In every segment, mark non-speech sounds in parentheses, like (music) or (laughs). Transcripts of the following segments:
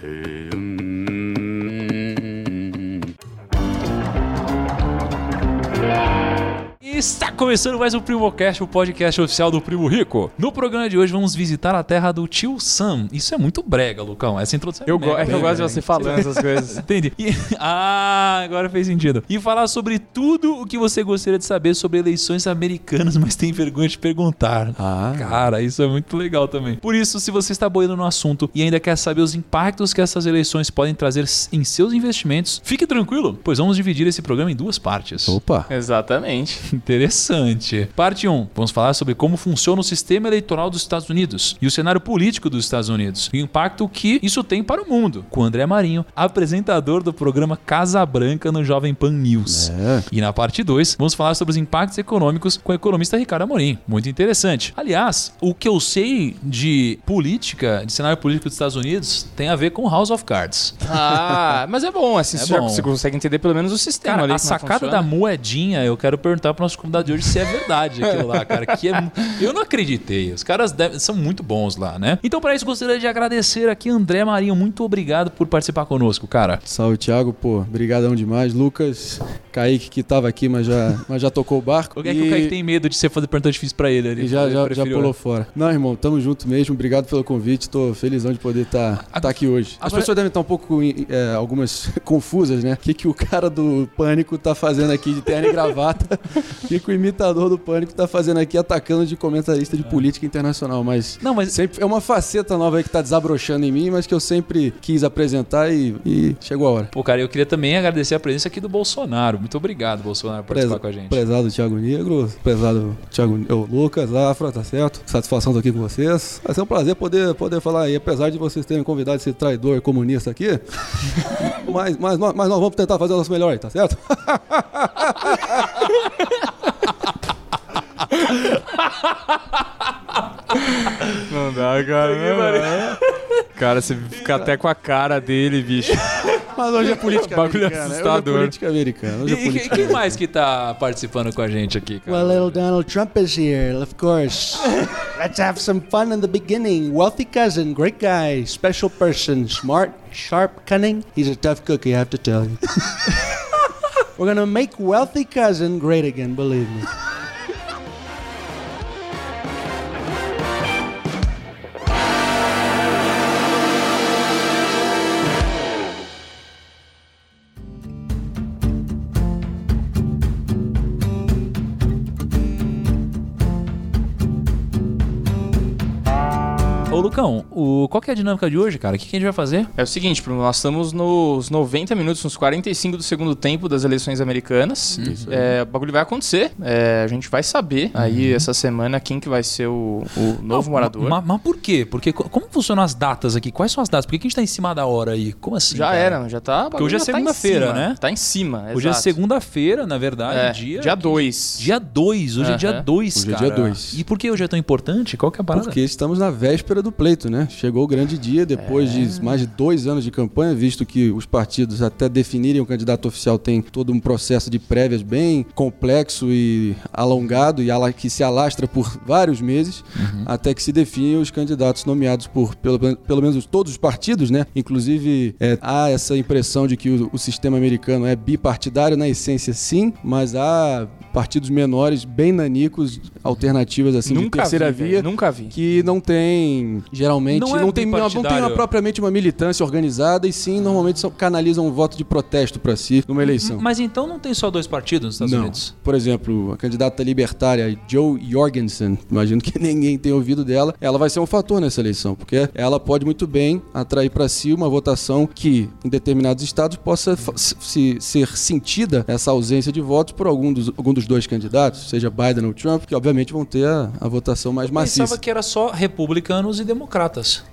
Está começando mais o PrimoCast, o podcast oficial do Primo Rico. No programa de hoje vamos visitar a terra do tio Sam. Isso é muito brega, Lucão. Essa introdução é Eu, mega é que eu brega, gosto de né? você falando essas (laughs) coisas. Entendi. E- (laughs) ah, agora fez sentido. E falar sobre tudo o que você gostaria de saber sobre eleições americanas, mas tem vergonha de perguntar. Ah. Cara, isso é muito legal também. Por isso, se você está boiando no assunto e ainda quer saber os impactos que essas eleições podem trazer em seus investimentos, fique tranquilo, pois vamos dividir esse programa em duas partes. Opa! Exatamente. (laughs) Interessante. Parte 1. Vamos falar sobre como funciona o sistema eleitoral dos Estados Unidos e o cenário político dos Estados Unidos e o impacto que isso tem para o mundo. Com André Marinho, apresentador do programa Casa Branca no Jovem Pan News. É. E na parte 2, vamos falar sobre os impactos econômicos com o economista Ricardo Amorim. Muito interessante. Aliás, o que eu sei de política, de cenário político dos Estados Unidos, tem a ver com House of Cards. Ah, mas é bom, assim, (laughs) É você, já- bom. você consegue entender pelo menos o sistema Cara, ali. a sacada funciona. da moedinha, eu quero perguntar pro nosso convidado de hoje se é verdade aquilo lá, cara. Que é, eu não acreditei. Os caras devem- são muito bons lá, né? Então, para isso, gostaria de agradecer aqui André Marinho. Muito obrigado por participar conosco, cara. Salve, Thiago. Pô, brigadão demais. Lucas, Kaique que tava aqui, mas já, mas já tocou o barco. O que é que o Kaique tem medo de você fazer pergunta difícil pra ele? E já, já, já pulou fora. Não, irmão, tamo junto mesmo. Obrigado pelo convite. Tô felizão de poder estar Agora- aqui hoje. As agora- pessoas devem estar um pouco, é, algumas (laughs) confusas, né? O que, que o cara do Pânico tá fazendo aqui de terno e gravata? O que, que o imitador do Pânico tá fazendo aqui atacando de comentarista de política internacional? Mas Não, mas sempre é uma faceta nova aí que tá desabrochando em mim, mas que eu sempre quis apresentar e, e chegou a hora. Pô, cara, eu queria também agradecer a presença aqui do Bolsonaro. Muito obrigado, Bolsonaro, por participar Preza- com a gente. Prezado Thiago Negro, prezado Thiago ô, Lucas, Afra, tá certo? Satisfação estar aqui com vocês. Vai ser um prazer poder, poder falar aí, apesar de vocês terem convidado esse traidor comunista aqui. (laughs) mas, mas, mas nós vamos tentar fazer o nosso melhor aí, tá certo? (laughs) Não dá, cara. Não dá. Cara, você fica até com a cara dele, bicho. Mas hoje é política Bagulho americana. Hoje é assustador. política americana. Hoje é E, e política quem mais que tá participando com a gente aqui, cara? Well, little Donald Trump is here, of course. (laughs) Let's have some fun in the beginning. Wealthy cousin, great guy, special person, smart, sharp, cunning. He's a tough cookie, I have to tell you. (laughs) We're gonna make wealthy cousin great again, believe me. Ô, Lucão, o, qual que é a dinâmica de hoje, cara? O que, que a gente vai fazer? É o seguinte, Bruno, nós estamos nos 90 minutos, nos 45 do segundo tempo das eleições americanas. É, o bagulho vai acontecer. É, a gente vai saber aí essa semana quem que vai ser o, o novo Não, morador. Mas, mas por quê? Porque co- como funcionam as datas aqui? Quais são as datas? Por que que a gente tá em cima da hora aí? Como assim? já cara? era, já tá. bagulho hoje é tá segunda-feira, cima. né? Tá em cima. Hoje é exato. segunda-feira, na verdade. É, dia dia 2. Dia 2, hoje é dia Aham. 2, Hoje é cara. dia dois. E por que hoje é tão importante? Qual que é a parada? Porque estamos na véspera do pleito, né? Chegou o grande dia, depois É. de mais de dois anos de campanha, visto que os partidos, até definirem o candidato oficial, tem todo um processo de prévias bem complexo e alongado, e que se alastra por vários meses, Uhum. até que se definem os candidatos nomeados por pelo, pelo menos todos os partidos, né? Inclusive, é, há essa impressão de que o, o sistema americano é bipartidário, na essência, sim, mas há partidos menores, bem nanicos, alternativas assim de Nunca terceira vi, via Nunca vi. que não tem, geralmente, Não não, é tem, uma, não tem uma, propriamente uma militância organizada e sim, normalmente são, canalizam um voto de protesto para si numa eleição. Mas então não tem só dois partidos nos Estados não. Unidos? Por exemplo, a candidata libertária Joe Jorgensen, imagino que (laughs) ninguém tenha ouvido dela, ela vai ser um fator nessa eleição, porque ela pode muito bem atrair para si uma votação que, em determinados estados, possa se, ser sentida essa ausência de votos por algum dos, algum dos dois candidatos, seja Biden ou Trump, que obviamente vão ter a, a votação mais maciça. Pensava que era só republicanos e democratas.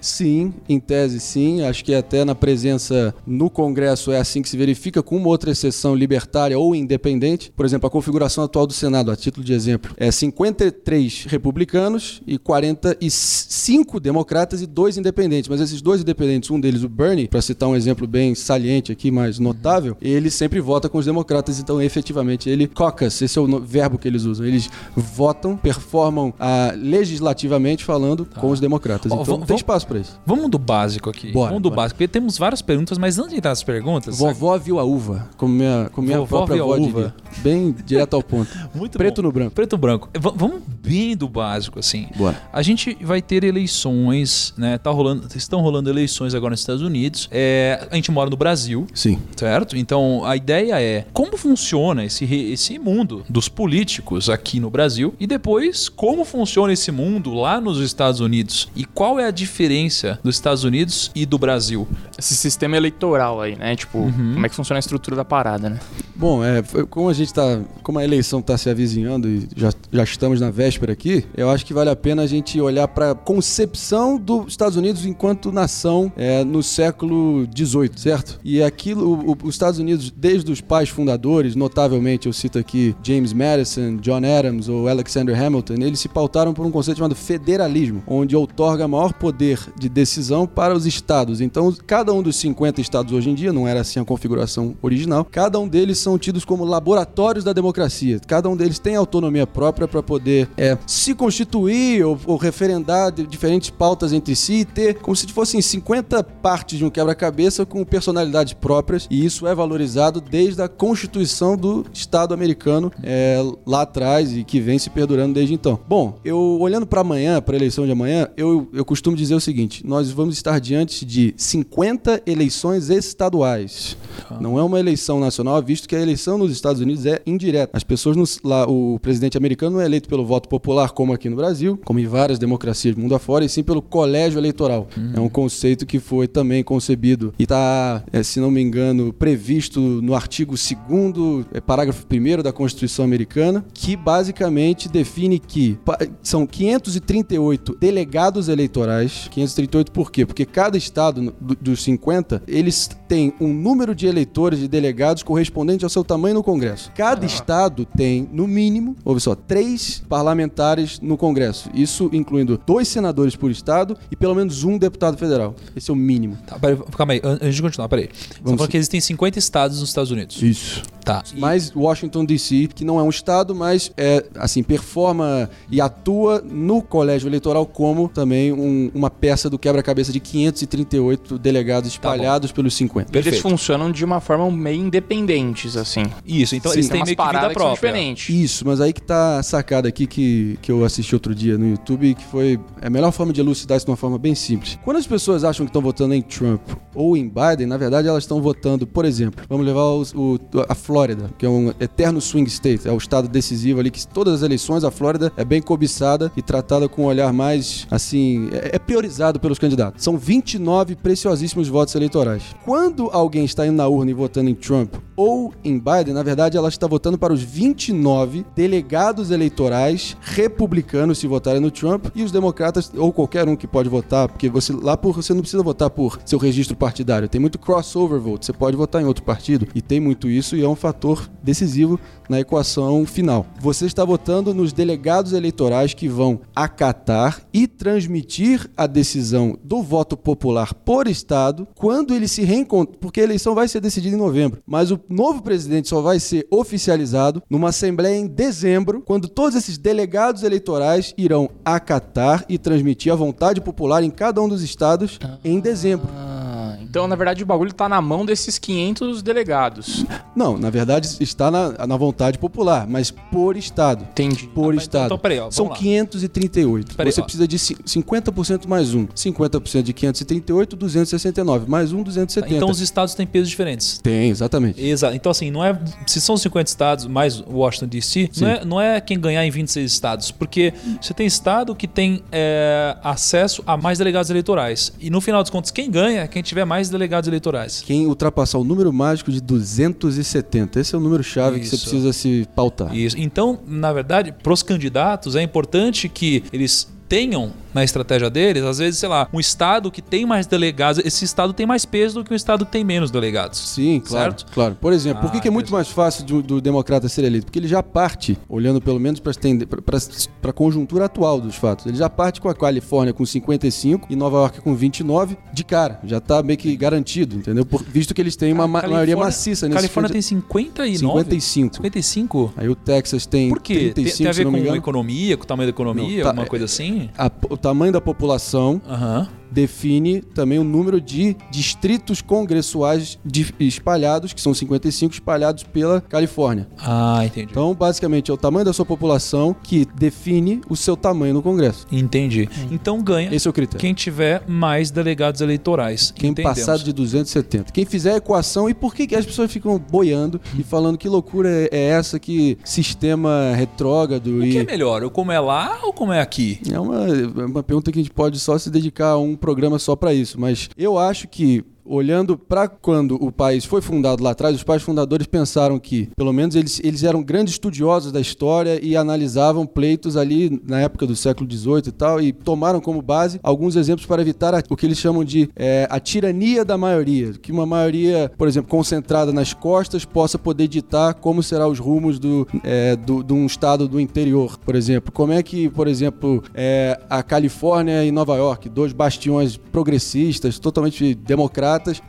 Sim, em tese sim. Acho que até na presença no Congresso é assim que se verifica, com uma outra exceção libertária ou independente. Por exemplo, a configuração atual do Senado, a título de exemplo, é 53 republicanos e 45 democratas e dois independentes. Mas esses dois independentes, um deles, o Bernie, para citar um exemplo bem saliente aqui, mais notável, ele sempre vota com os democratas. Então, efetivamente, ele caucus, esse é o verbo que eles usam. Eles votam, performam ah, legislativamente falando com os democratas. Então vamos- tem vamos- espaço pra isso. Vamos do básico aqui. Bora, Vamos do bora. básico, porque temos várias perguntas, mas antes de entrar nas perguntas. Vovó viu a uva, como minha, como minha Vovó própria avó uva. diria. Bem direto ao ponto. (laughs) Muito Preto bom. no branco. Preto no branco. V- vamos bem do básico, assim. Bora. A gente vai ter eleições, né? Tá rolando, estão rolando eleições agora nos Estados Unidos. É, a gente mora no Brasil, Sim. certo? Então a ideia é como funciona esse, esse mundo dos políticos aqui no Brasil e depois como funciona esse mundo lá nos Estados Unidos e qual é a diferença dos Estados Unidos e do Brasil. Esse sistema eleitoral aí, né? Tipo, Uhum. como é que funciona a estrutura da parada, né? Bom, é, como a gente tá. Como a eleição está se avizinhando e já, já estamos na véspera aqui, eu acho que vale a pena a gente olhar para a concepção dos Estados Unidos enquanto nação é, no século XVIII, certo? E aquilo, o- os Estados Unidos, desde os pais fundadores, notavelmente eu cito aqui James Madison, John Adams ou Alexander Hamilton, eles se pautaram por um conceito chamado federalismo, onde outorga maior poder de decisão para os estados. Então, cada um dos 50 estados hoje em dia, não era assim a configuração original, cada um deles são tidos como laboratórios da democracia. Cada um deles tem autonomia própria para poder é, se constituir ou, ou referendar de- diferentes pautas entre si e ter como se fossem 50 partes de um quebra-cabeça com personalidades próprias. E isso é valorizado desde a constituição do Estado americano é, lá atrás e que vem se perdurando desde então. Bom, eu olhando para amanhã, para a eleição de amanhã, eu, eu costumo dizer o seguinte: nós vamos estar diante de 50 eleições estaduais. Não é uma eleição nacional, visto que a eleição nos Estados Unidos é indireta. As pessoas nos- lá, o presidente americano não é eleito pelo voto popular, como aqui no Brasil, como em várias democracias do mundo afora, e sim pelo colégio eleitoral. É um conceito que foi também concebido e está, se não me engano, previsto no artigo 2 é, parágrafo 1 da Constituição Americana, que basicamente define que são 538 delegados eleitorais. 538 por quê? Porque cada estado do- dos 50, eles têm um número de eleitores e delegados correspondente ao seu tamanho no Congresso. Cada estado tem, no mínimo, ouve só, três parlamentares no Congresso. Isso incluindo dois senadores por estado e pelo menos um deputado federal. Esse é o mínimo. Tá, peraí, calma aí, an- antes de continuar, peraí. Você Vamos falou que existem 50 estados nos Estados Unidos. Isso. Tá. E- mais Washington DC, que não é um estado, mas é assim performa e atua no colégio eleitoral como também um- uma peça do quebra-cabeça de 538 delegados espalhados pelos 50. Eles Perfeito. funcionam de uma forma meio independentes, assim. Isso, então Sim, eles Tem têm meio que vida paradas que são própria. diferentes. Isso, mas aí que tá a sacada aqui que, que eu assisti outro dia no YouTube, que foi a melhor forma de elucidar isso de uma forma bem simples. Quando as pessoas acham que estão votando em Trump ou em Biden, na verdade elas estão votando, por exemplo, vamos levar os- o- a Flórida, que é um eterno swing state, é o estado decisivo ali que todas as eleições a Flórida é bem cobiçada e tratada com um olhar mais, assim, é, é priorizado pelos candidatos. São 29 preciosíssimos votos eleitorais. Quando alguém está indo na urna e votando em Trump ou em Biden, na verdade ela está votando para os 29 delegados eleitorais republicanos se votarem no Trump e os democratas ou qualquer um que pode votar, porque você lá por você não precisa votar por seu registro partidário, tem muito crossover vote, você pode votar em outro partido. E tem muito isso e é um fator decisivo na equação final. Você está votando nos delegados eleitorais que vão acatar e transmitir a decisão do voto popular por estado quando ele se reencontra, porque a eleição vai ser decidida em novembro, mas o novo presidente só vai ser oficializado numa assembleia em dezembro, quando todos esses delegados eleitorais irão acatar e transmitir a vontade popular em cada um dos estados em dezembro. Ah, então, na verdade, o bagulho tá na mão desses 500 delegados. Não, na verdade está na, na vontade popular, mas por estado. Entendi. Por Então- estado. então, peraí, ó, São lá. 538. Peraí, Você ó. precisa de ci- 50% mais um. 50% de 538, 269. Mais um, 270. Então os estados têm pesos diferentes. Tem, exatamente. Exato. Então, assim, não é. Se são 50 estados mais Washington DC, não é, não é quem ganhar em 26 estados. Porque você tem estado que tem é, acesso a mais delegados eleitorais. E no final dos contos, quem ganha é quem tiver mais delegados eleitorais. Quem ultrapassar o número mágico de 270. Esse é o número-chave que você Isso. precisa se pautar. Isso. Então, na verdade, para os candidatos é importante que eles tenham na estratégia deles, às vezes, sei lá, um estado que tem mais delegados, esse estado tem mais peso do que um estado que tem menos delegados. Sim, claro. Certo? claro. Por exemplo, por que, Ah, que é muito mais fácil do, do democrata ser eleito? Porque ele já parte, olhando pelo menos para a conjuntura atual dos fatos, ele já parte com a Califórnia com 55 e Nova York com 29 de cara. Já tá meio que garantido, entendeu? Por- visto que eles têm uma ma- maioria maciça nesse Califórnia tem 59? 55. 55? Aí o Texas tem Por quê? Tem, 35, tem a se ver com economia, com o tamanho da economia, Não, tá, alguma é- coisa assim? A- o tamanho da população Aham. Define também o número de distritos congressuais de- espalhados, que são 55 espalhados pela Califórnia. Ah, entendi. Então, basicamente, é o tamanho da sua população que define o seu tamanho no Congresso. Entendi. Então ganha Esse é o critério. quem tiver mais delegados eleitorais. Quem Entendemos. passar de 270. Quem fizer a equação, e por que, que as pessoas ficam boiando e falando que loucura é- é essa, que sistema retrógrado O e. que é melhor? Eu como é lá ou como é aqui? É uma, é uma pergunta que a gente pode só se dedicar a um programa só para isso, mas eu acho que olhando para quando o país foi fundado lá atrás, os pais fundadores pensaram que, pelo menos eles, eles eram grandes estudiosos da história e analisavam pleitos ali na época do século XVIII e tal, e tomaram como base alguns exemplos para evitar a- o que eles chamam de é, a tirania da maioria, que uma maioria, por exemplo, concentrada nas costas possa poder ditar como serão os rumos do, é, do, de um estado do interior, por exemplo. Como é que, por exemplo, é, a Califórnia e Nova York, dois bastiões progressistas, totalmente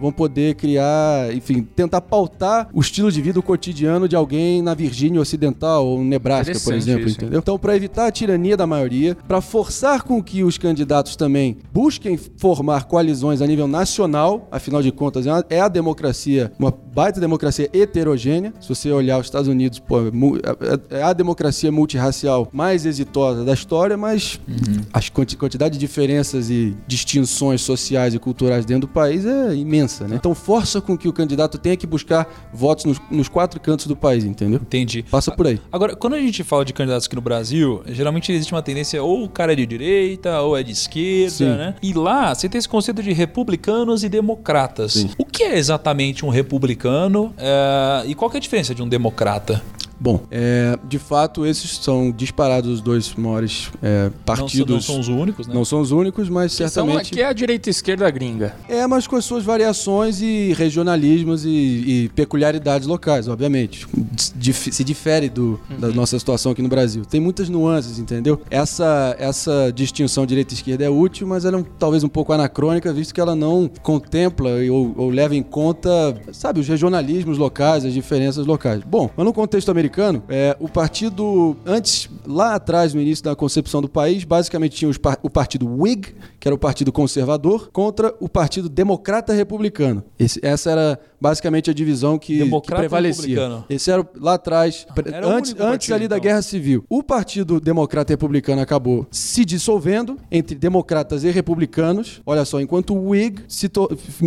vão poder criar, enfim, tentar pautar o estilo de vida o cotidiano de alguém na Virgínia Ocidental ou Nebraska, por exemplo, isso, entendeu? Então, para evitar a tirania da maioria, para forçar com que os candidatos também busquem formar coalizões a nível nacional, afinal de contas, é a- é a democracia, uma baita democracia heterogênea. Se você olhar os Estados Unidos, pô, é é é a democracia multirracial mais exitosa da história, mas a quanti- quantidade de diferenças e distinções sociais e culturais dentro do país é imensa, né? Então força com que o candidato tenha que buscar votos nos, nos quatro cantos do país, entendeu? Entendi. Passa por aí. Agora, quando a gente fala de candidatos aqui no Brasil, geralmente existe uma tendência ou o cara é de direita ou é de esquerda, Sim. né? E lá você tem esse conceito de republicanos e democratas. Sim. O que é exatamente um republicano é, e qual que é a diferença de um democrata? Bom, é, de fato, esses são disparados os dois maiores é, Não, são- partidos. não são os únicos, né? Não são os únicos, mas São certamente. aqui é a direita e esquerda gringa. É, mas com as suas variações e regionalismos e, e peculiaridades locais, obviamente. Dif- se difere do, da nossa situação aqui no Brasil. Tem muitas nuances, entendeu? Essa, essa distinção direita e esquerda é útil, mas ela é um- talvez um pouco anacrônica, visto que ela não contempla ou, ou leva em conta, sabe, os regionalismos locais, as diferenças locais. Bom, mas no contexto americano, é, o partido, antes, lá atrás, no início da concepção do país, basicamente tinha o partido Whig, que era o partido conservador, contra o partido democrata republicano. Esse- essa era basicamente a divisão que, que Democrata prevalecia. republicano. Esse era lá atrás, pre- era antes, antes ali da então. Guerra Civil. O partido democrata republicano acabou se dissolvendo entre democratas e republicanos. Olha só, enquanto o Whig se,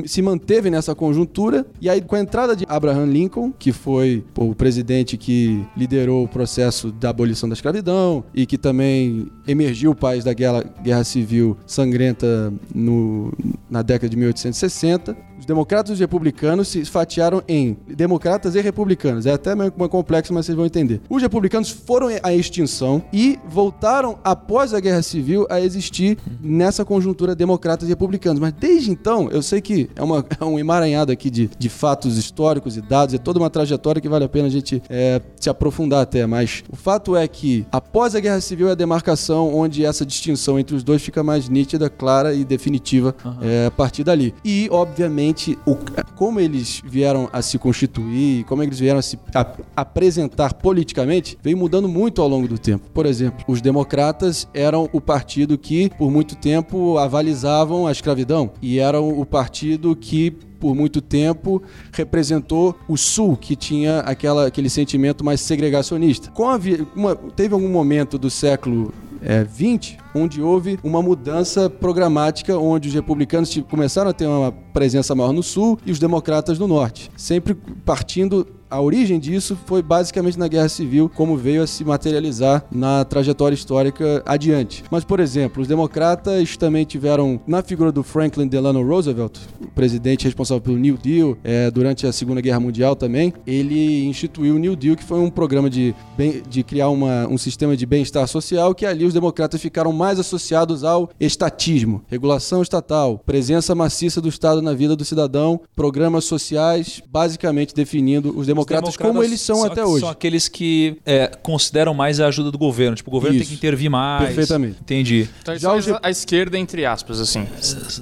se manteve nessa conjuntura, e aí com a entrada de Abraham Lincoln, que foi pô, o presidente que liderou o processo da abolição da escravidão e que também emergiu o país da guerra, guerra civil sangrenta no- na década de 1860. Os democratas e os republicanos se fatiaram em democratas e republicanos. É até meio complexo, mas vocês vão entender. Os republicanos foram à extinção e voltaram após a Guerra Civil a existir nessa conjuntura democratas e republicanos. Mas desde então, eu sei que é, uma- (laughs) é um emaranhado aqui de, de fatos históricos e dados, é toda uma trajetória que vale a pena a gente é, se aprofundar até. Mas o fato é que após a Guerra Civil é a demarcação onde essa distinção entre os dois fica mais nítida, clara e definitiva é, a partir dali. E, obviamente, o- como eles vieram a se constituir, como eles vieram a se a- apresentar politicamente, veio mudando muito ao longo do tempo. Por exemplo, os democratas eram o partido que, por muito tempo, avalizavam a escravidão e eram o partido que por muito tempo representou o Sul, que tinha aquela, aquele sentimento mais segregacionista. A uma- teve algum momento do século é, 20, onde houve uma mudança programática, onde os republicanos começaram a ter uma presença maior no sul e os democratas no norte. Sempre partindo. A origem disso foi basicamente na Guerra Civil, como veio a se materializar na trajetória histórica adiante. Mas, por exemplo, os democratas também tiveram, na figura do Franklin Delano Roosevelt, presidente responsável pelo New Deal, é, durante a Segunda Guerra Mundial também, ele instituiu o New Deal, que foi um programa de, bem- de criar uma- um sistema de bem-estar social, que ali os democratas ficaram mais associados ao estatismo, regulação estatal, presença maciça do Estado na vida do cidadão, programas sociais, basicamente definindo os democratas, como eles são, até hoje. São aqueles que é, consideram mais a ajuda do governo. Tipo, o governo tem Isso. que intervir mais. Perfeitamente. Entendi. Então, Já os a esquerda, entre aspas, assim.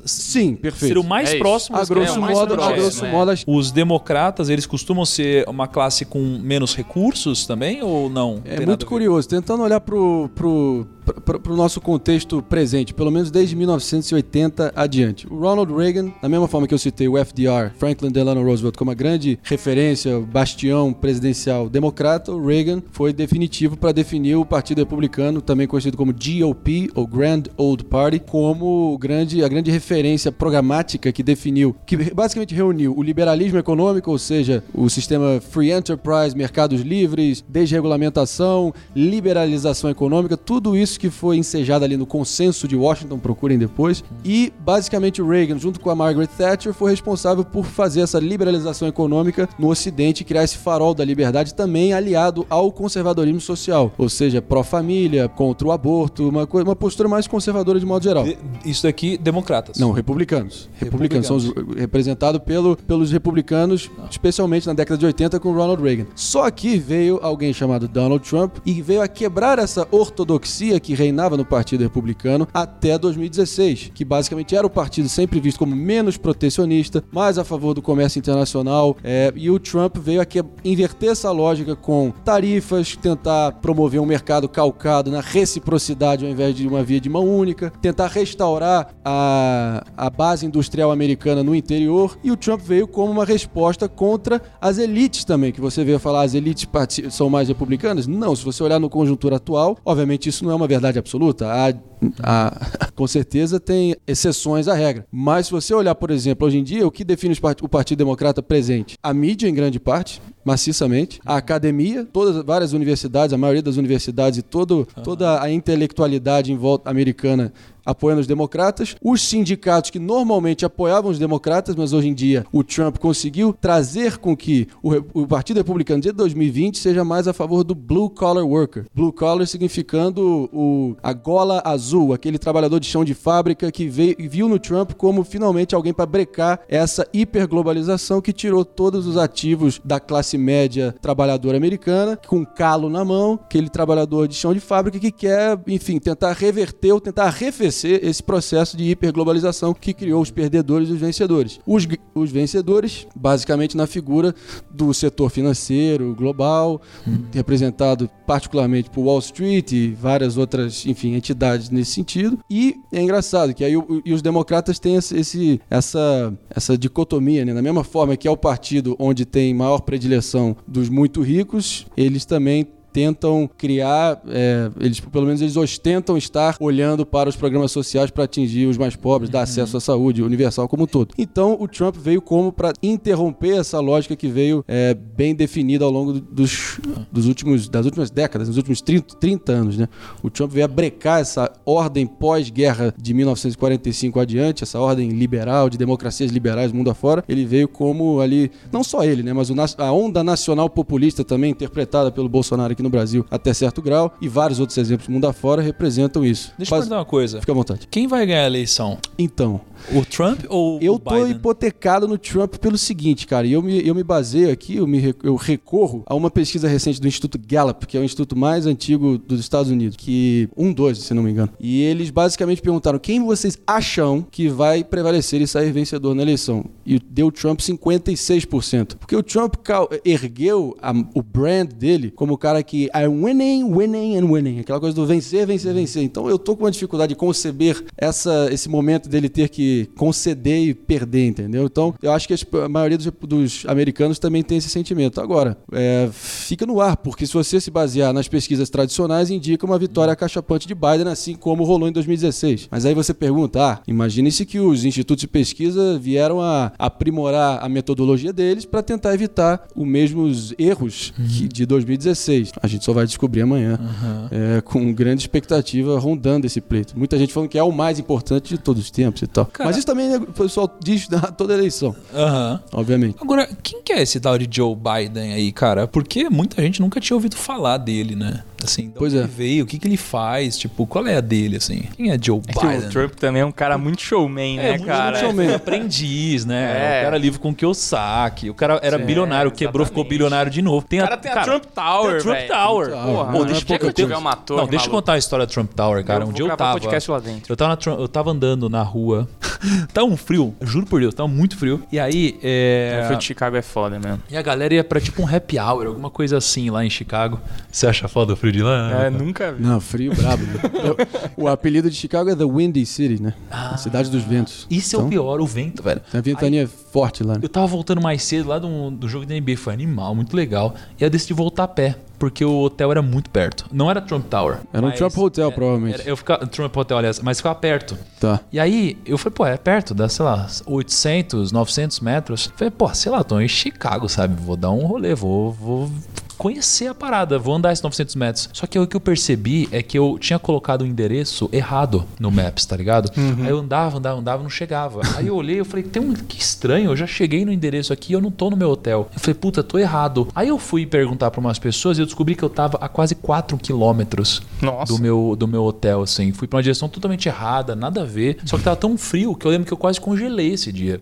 Sim, perfeito. Ser o mais É próximo A grosso É, modo, a próximo, grosso é. modo, Os democratas, eles costumam ser uma classe com menos recursos também ou não? É Tem muito curioso. Tentando olhar pro, pro, para o nosso contexto presente, pelo menos desde 1980 adiante. O Ronald Reagan, da mesma forma que eu citei o FDR, Franklin Delano Roosevelt, como uma grande referência, bastião presidencial democrata, o Reagan foi definitivo para definir o Partido Republicano, também conhecido como GOP, ou Grand Old Party, como grande, a grande referência programática que definiu, que basicamente reuniu o liberalismo econômico, ou seja, o sistema free enterprise, mercados livres, desregulamentação, liberalização econômica, tudo isso que foi ensejado ali no consenso de Washington, procurem depois. E basicamente o Reagan, junto com a Margaret Thatcher, foi responsável por fazer essa liberalização econômica no Ocidente criar esse farol da liberdade também aliado ao conservadorismo social, ou seja, pró-família, contra o aborto, uma, uma postura mais conservadora de modo geral. Isso daqui, democratas. Não, republicanos. Republicanos, são os, representados pelo, pelos republicanos, especialmente na década de 80 com Ronald Reagan. Só que veio alguém chamado Donald Trump e veio a quebrar essa ortodoxia que reinava no Partido Republicano até 2016, que basicamente era o partido sempre visto como menos protecionista, mais a favor do comércio internacional, é, e o Trump veio a que, inverter essa lógica com tarifas, tentar promover um mercado calcado na reciprocidade ao invés de uma via de mão única, tentar restaurar a, a base industrial americana no interior, e o Trump veio como uma resposta contra as elites também, que você veio falar, as elites são mais republicanas? Não, se você olhar no conjuntura atual, obviamente isso não é uma verdade absoluta. Há a, (laughs) com certeza tem exceções à regra. Mas se você olhar, por exemplo, hoje em dia, o que define o Partido Democrata presente? A mídia, em grande parte, maciçamente, a academia, todas várias universidades, a maioria das universidades e todo, toda a intelectualidade em volta americana apoiando os democratas, os sindicatos que normalmente apoiavam os democratas, mas hoje em dia o Trump conseguiu trazer com que o, o Partido Republicano de 2020 seja mais a favor do blue collar worker. Blue collar significando o, a gola azul, aquele trabalhador de chão de fábrica que veio, viu no Trump como finalmente alguém para brecar essa hiperglobalização que tirou todos os ativos da classe média trabalhadora americana, com calo na mão, aquele trabalhador de chão de fábrica que quer, enfim, tentar reverter ou tentar arrefecer esse processo de hiperglobalização que criou os perdedores e os vencedores. Os, os vencedores, basicamente na figura do setor financeiro global, hum. representado particularmente por Wall Street e várias outras, enfim, entidades nesse sentido. E é engraçado que aí o, e os democratas têm esse, essa, essa dicotomia, né? Da mesma forma que é o partido onde tem maior predileção dos muito ricos, eles também tentam criar, é, eles pelo menos eles ostentam estar olhando para os programas sociais para atingir os mais pobres, dar acesso à saúde universal como um todo. Então o Trump veio como para interromper essa lógica que veio é, bem definida ao longo dos, dos últimos, das últimas décadas, dos últimos 30, 30 anos. Né? O Trump veio a brecar essa ordem pós-guerra de 1945 adiante, essa ordem liberal, de democracias liberais mundo afora. Ele veio como ali, não só ele, né, mas o, a onda nacional populista também interpretada pelo Bolsonaro aqui no Brasil até certo grau e vários outros exemplos mundo afora representam isso. Deixa eu perguntar uma coisa. Fica à vontade. Quem vai ganhar a eleição? Então, o Trump ou eu o tô Biden? hipotecado no Trump pelo seguinte, cara, e eu me, eu me baseio aqui, eu, me, eu recorro a uma pesquisa recente do Instituto Gallup, que é o instituto mais antigo dos Estados Unidos, que um, dois, se não me engano. E eles basicamente perguntaram quem vocês acham que vai prevalecer e sair vencedor na eleição. E deu Trump 56%. Porque o Trump ergueu a, o brand dele como o cara que I'm winning, winning and winning. Aquela coisa do vencer, vencer, vencer. Então eu tô com uma dificuldade de conceber essa, esse momento dele ter que conceder e perder, entendeu? Então, eu acho que a maioria dos, dos americanos também tem esse sentimento. Agora, é, fica no ar, porque se você se basear nas pesquisas tradicionais, indica uma vitória cachapante de Biden, assim como rolou em 2016. Mas aí você pergunta, ah, imagine-se que os institutos de pesquisa vieram a aprimorar a metodologia deles para tentar evitar os mesmos erros uhum. de 2016. A gente só vai descobrir amanhã, uhum. é, com grande expectativa rondando esse pleito. Muita gente falando que é o mais importante de todos os tempos e tal. Cara, Mas isso também né, o pessoal diz na (laughs) toda eleição. Aham. Obviamente. Agora, quem que é esse tal de Joe Biden aí, cara? Porque muita gente nunca tinha ouvido falar dele, né? Assim, pois é. ele veio, o que, que ele faz, tipo, qual é a dele, assim? Quem é Joe é Biden? o Trump também é um cara muito showman, é, né, cara? Muito showman. (laughs) aprendiz, né? É. O cara livre com Kiyosaki. O cara era Sim, bilionário, quebrou, ficou bilionário de novo. Tem o cara a, tem a Trump Tower, tem a Trump Tower. Porra, Pô, deixa, eu, eu tiver uma torre, Não, deixa eu contar a história da Trump Tower, cara. Eu um dia eu tava... podcast lá dentro. Eu tava, na, eu tava andando na rua. (laughs) tá um frio, juro por Deus, tava muito frio. E aí... É... O frio de Chicago é foda mesmo. E a galera ia pra tipo um happy hour, alguma coisa assim lá em Chicago. Você acha foda o frio frio de lá? É, nunca vi. Não, frio brabo. né? Eu- o apelido de Chicago é The Windy City, né? a cidade dos ventos. Isso é o Então, pior, o vento, velho. Tem a ventania forte lá, né? Eu tava voltando mais cedo lá do, do jogo da NBA, foi animal, muito legal. E eu decidi voltar a pé, porque o hotel era muito perto. Não era Trump Tower. Era um Trump Hotel, era- provavelmente. era- eu ficava, Trump Hotel, aliás, mas ficava perto. Tá. E aí, eu falei, pô, é perto, dá, sei lá, 800, 900 metros. Falei, pô, sei lá, tô em Chicago, sabe? Vou dar um rolê, vou, vou conhecer a parada, vou andar esses 900 metros. Só que o que eu percebi é que eu tinha colocado o endereço errado no Maps, tá ligado? Aí eu andava, andava, andava, não chegava. Aí eu olhei, eu falei, tem um que estranho, eu já cheguei no endereço aqui, eu não tô no meu hotel. Eu falei, puta, tô errado. Aí eu fui perguntar pra umas pessoas e eu descobri que eu tava a quase 4 quilômetros Nossa. do meu, do meu hotel, assim. Fui pra uma direção totalmente errada, nada a ver. Só que tava tão frio que eu lembro que eu quase congelei esse dia.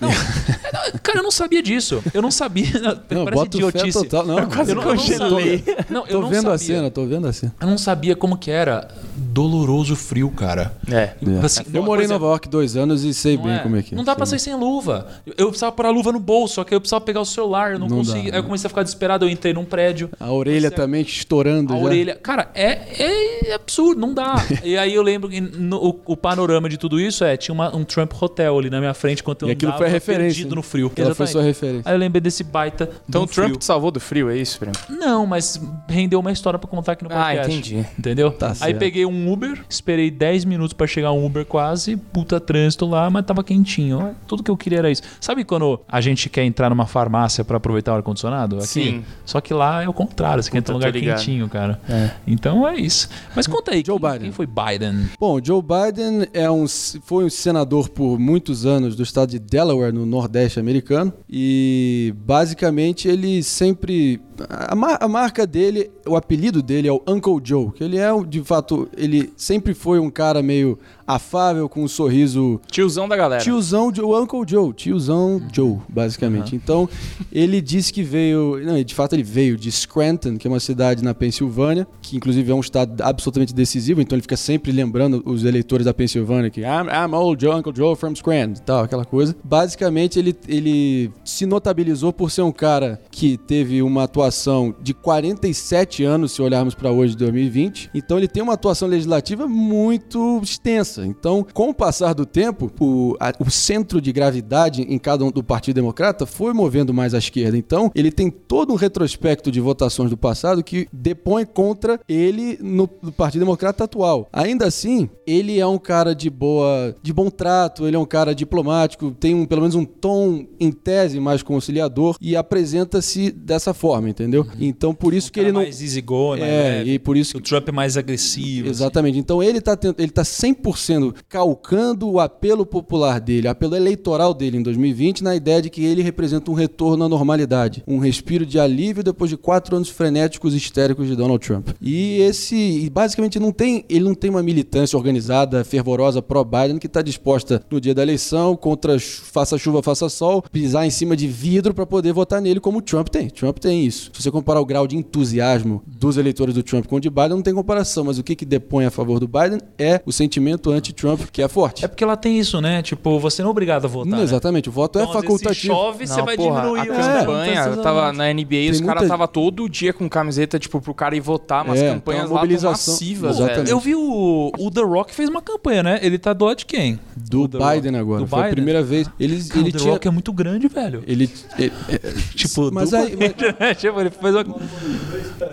Não, (laughs) (laughs) cara, eu não sabia disso. Eu não sabia. Não, Parece idiotice. total. Não, quase Eu não, eu não congelei. sabia. Não, eu tô não vendo sabia. a cena, tô vendo a cena. Eu não sabia como que era doloroso frio, cara. É. Assim, Eu morei em Nova York dois anos e sei bem é. como é que é. Não dá pra sair sem luva. Eu- precisava pôr a luva no bolso, só que eu precisava pegar o celular, eu não, Não conseguia. né? Aí eu comecei a ficar desesperado, eu entrei num prédio. A orelha Você- também estourando A já. orelha. Cara, é, é absurdo, não dá. (laughs) e aí eu lembro que no- o, o panorama de tudo isso é: tinha uma- um Trump Hotel ali na minha frente enquanto eu E aquilo andava foi a referência, perdido né? no frio. Ela foi sua referência. Aí eu lembrei desse baita. Então o Trump frio. te salvou do frio, é isso, primo? Não, mas rendeu uma história pra contar aqui no Ah, podcast. entendi. Entendeu? Tá Aí certo. peguei um Uber, esperei 10 minutos pra chegar um Uber quase, puta trânsito lá, mas tava quentinho. Tudo que eu queria era isso. Sabe quando a gente quer entrar numa farmácia pra aproveitar o ar-condicionado? Aqui? Sim. Só que lá é o contrário, você quer entrar num Puta, lugar quentinho, cara. É. Então é isso. Mas conta aí, Joe quem, Biden. quem foi Biden? Bom, Joe Biden é um, foi um senador por muitos anos do estado de Delaware, no Nordeste americano. E basicamente ele sempre. A, mar- a marca dele, o apelido dele é o Uncle Joe, que ele é, de fato, ele sempre foi um cara meio afável, com um sorriso Tiozão da galera. Tiozão, o Uncle Joe, tiozão Joe, basicamente. Então, ele disse que veio, não, de fato ele veio de Scranton, que é uma cidade na Pensilvânia, que inclusive é um estado absolutamente decisivo, então ele fica sempre lembrando os eleitores da Pensilvânia que I'm, I'm old Joe, Uncle Joe from Scranton, tal, aquela coisa. Basicamente, ele, ele se notabilizou por ser um cara que teve uma atuação de 47 anos, se olharmos para hoje, 2020. Então, ele tem uma atuação legislativa muito extensa. Então, com o passar do tempo, o, a- o centro de gravidade em cada um do Partido Democrata foi movendo mais à esquerda. Então, ele tem todo um retrospecto de votações do passado que depõe contra ele no, no Partido Democrata atual. Ainda assim, ele é um cara de boa, de bom trato, ele é um cara diplomático, tem um, pelo menos um tom em tese mais conciliador e apresenta-se dessa forma, entendeu? Então, por isso que ele não mais easygoing, mais é, leve. e por isso O Trump é mais agressivo. assim. Exatamente. Então ele está ele tá 100% calcando o apelo popular dele, apelo eleitoral dele em 2020, na ideia de que ele representa um retorno à normalidade, um respiro de alívio depois de quatro anos frenéticos e histéricos de Donald Trump. E esse, e basicamente não tem, ele não tem uma militância organizada, fervorosa pró-Biden que está disposta no dia da eleição contra faça chuva, faça sol, pisar em cima de vidro para poder votar nele como o Trump tem. Trump tem isso. Se você comparar o grau de entusiasmo dos eleitores do Trump com o de Biden, não tem comparação. Mas o que, que depõe a favor do Biden é o sentimento anti-Trump, que é forte. É porque lá tem isso, né? Tipo, você não é obrigado a votar. Não, né? exatamente, o voto Então, é vezes, Se facultativo. chove, você Não, vai porra, diminuir a os campanha, votos. eu tava na NBA, os Tem caras muita- tava todo dia com camiseta, tipo, pro cara ir votar, umas É, campanhas tem uma lá tão mobilização. massivas, Exatamente. velho. Eu vi o, o The Rock fez uma campanha, né? Ele tá do lado de quem? Do O. Biden agora. Do Foi a Biden? primeira vez. Ele, Cara, ele o The tinha. Rock é muito grande, velho. Ele, ele- é- Tipo, mas aí, mas- (laughs) tipo, ele fez uma...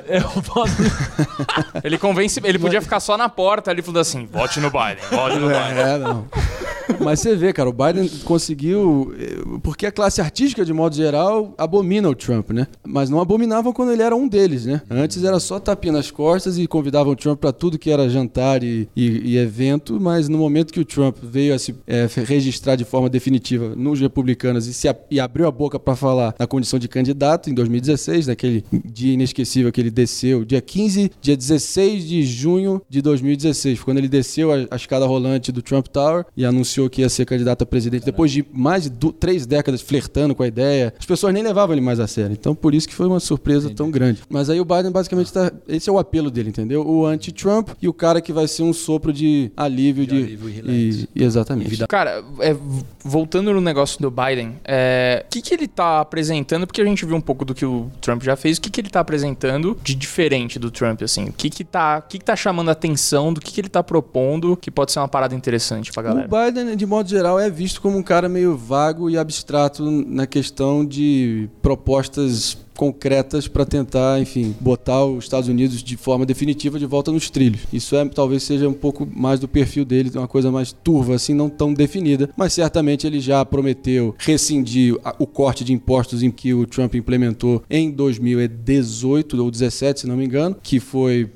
É, eu posso... Ele convence, ele podia ficar só na porta ali falando assim, vote no Biden, vote no Biden. É, não. Mas você vê, cara, o Biden conseguiu. eh, Porque a classe artística, de modo geral, abomina o Trump, né? Mas não abominavam quando ele era um deles, né? Antes era só tapinha nas costas e convidavam o Trump pra tudo que era jantar e, e- e evento, mas no momento que o Trump veio a se eh, registrar de forma definitiva nos republicanos e, se e abriu a boca pra falar na condição de candidato em 2016, naquele dia inesquecível que ele desceu, dia 15, dia 16 de junho de 2016, foi quando ele desceu a, a escada rolante do Trump Tower e anunciou que ia ser candidato a presidente, depois de mais de du- três décadas flertando com a ideia, as pessoas nem levavam ele mais a sério. Então, por isso que foi uma surpresa tão grande. Mas aí o Biden basicamente tá. Esse é o apelo dele, entendeu? O anti-Trump e o cara que vai ser um sopro de alívio de. alívio e e- exatamente. E vida- Cara, é, voltando no negócio do Biden, é, o que, que ele tá apresentando? Porque a gente viu um pouco do que o Trump já fez. O que, que ele tá apresentando de diferente do Trump, assim? O que que tá, o que que tá chamando a atenção do que, que ele tá propondo que pode ser uma parada interessante pra galera? O Biden, de modo geral, é visto como um cara meio vago e abstrato na questão de propostas concretas para tentar, enfim, botar os Estados Unidos de forma definitiva de volta nos trilhos. Isso é talvez seja um pouco mais do perfil dele, uma coisa mais turva, assim, não tão definida, mas certamente ele já prometeu rescindir o corte de impostos em que o Trump implementou em 2018 ou 17, se não me engano, que foi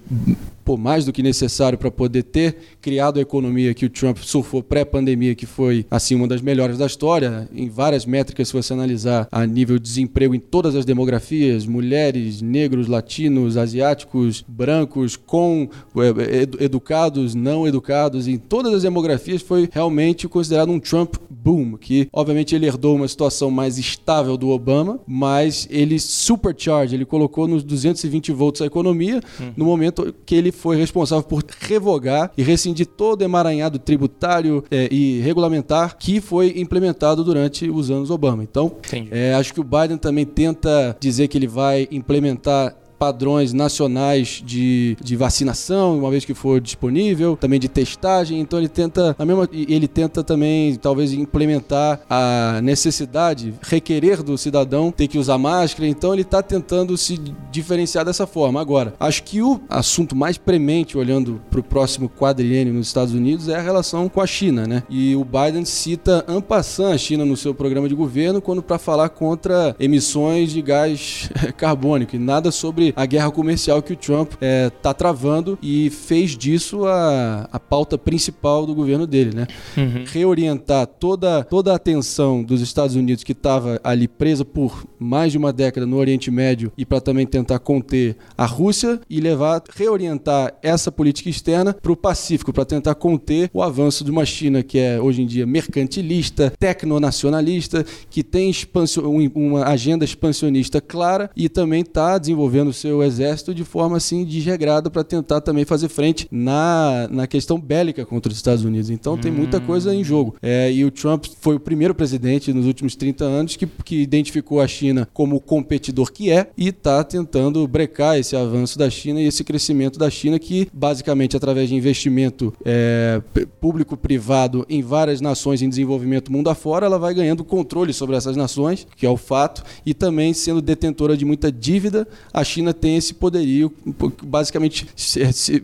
pô, mais do que necessário para poder ter criado a economia que o Trump surfou pré-pandemia, que foi assim uma das melhores da história, em várias métricas se você analisar a nível de desemprego em todas as demografias, mulheres, negros, latinos, asiáticos, brancos, com eh, edu- educados, não educados, em todas as demografias foi realmente considerado um Trump boom, que obviamente ele herdou uma situação mais estável do Obama, mas ele supercharge, ele colocou nos 220 volts a economia no momento que ele foi responsável por revogar e rescindir todo o emaranhado tributário eh, e regulamentar que foi implementado durante os anos Obama. Então, é, acho que o Biden também tenta dizer que ele vai implementar padrões nacionais de, de vacinação, uma vez que for disponível, também de testagem. Então ele tenta, a mesma, ele tenta também talvez implementar a necessidade, requerer do cidadão ter que usar máscara. Então ele está tentando se diferenciar dessa forma. Agora, acho que o assunto mais premente olhando para o próximo quadriênio nos Estados Unidos é a relação com a China, né? E o Biden cita en passant a China no seu programa de governo quando para falar contra emissões de gás (laughs) carbônico e nada sobre a guerra comercial que o Trump está travando e fez disso a, a pauta principal do governo dele, né? Uhum. Reorientar toda, toda a atenção dos Estados Unidos que estava ali presa por mais de uma década no Oriente Médio e para também tentar conter a Rússia e levar, reorientar essa política externa para o Pacífico, para tentar conter o avanço de uma China que é hoje em dia mercantilista, tecnonacionalista, que tem um- uma agenda expansionista clara e também está desenvolvendo o seu exército de forma assim desregrada para tentar também fazer frente na, na questão bélica contra os Estados Unidos. Então tem muita coisa em jogo. É, e o Trump foi o primeiro presidente nos últimos 30 anos que, que identificou a China como o competidor que é e está tentando brecar esse avanço da China e esse crescimento da China que basicamente através de investimento é, público-privado em várias nações em desenvolvimento mundo afora, ela vai ganhando controle sobre essas nações, que é o fato, e também sendo detentora de muita dívida, a China tem esse poderio, basicamente,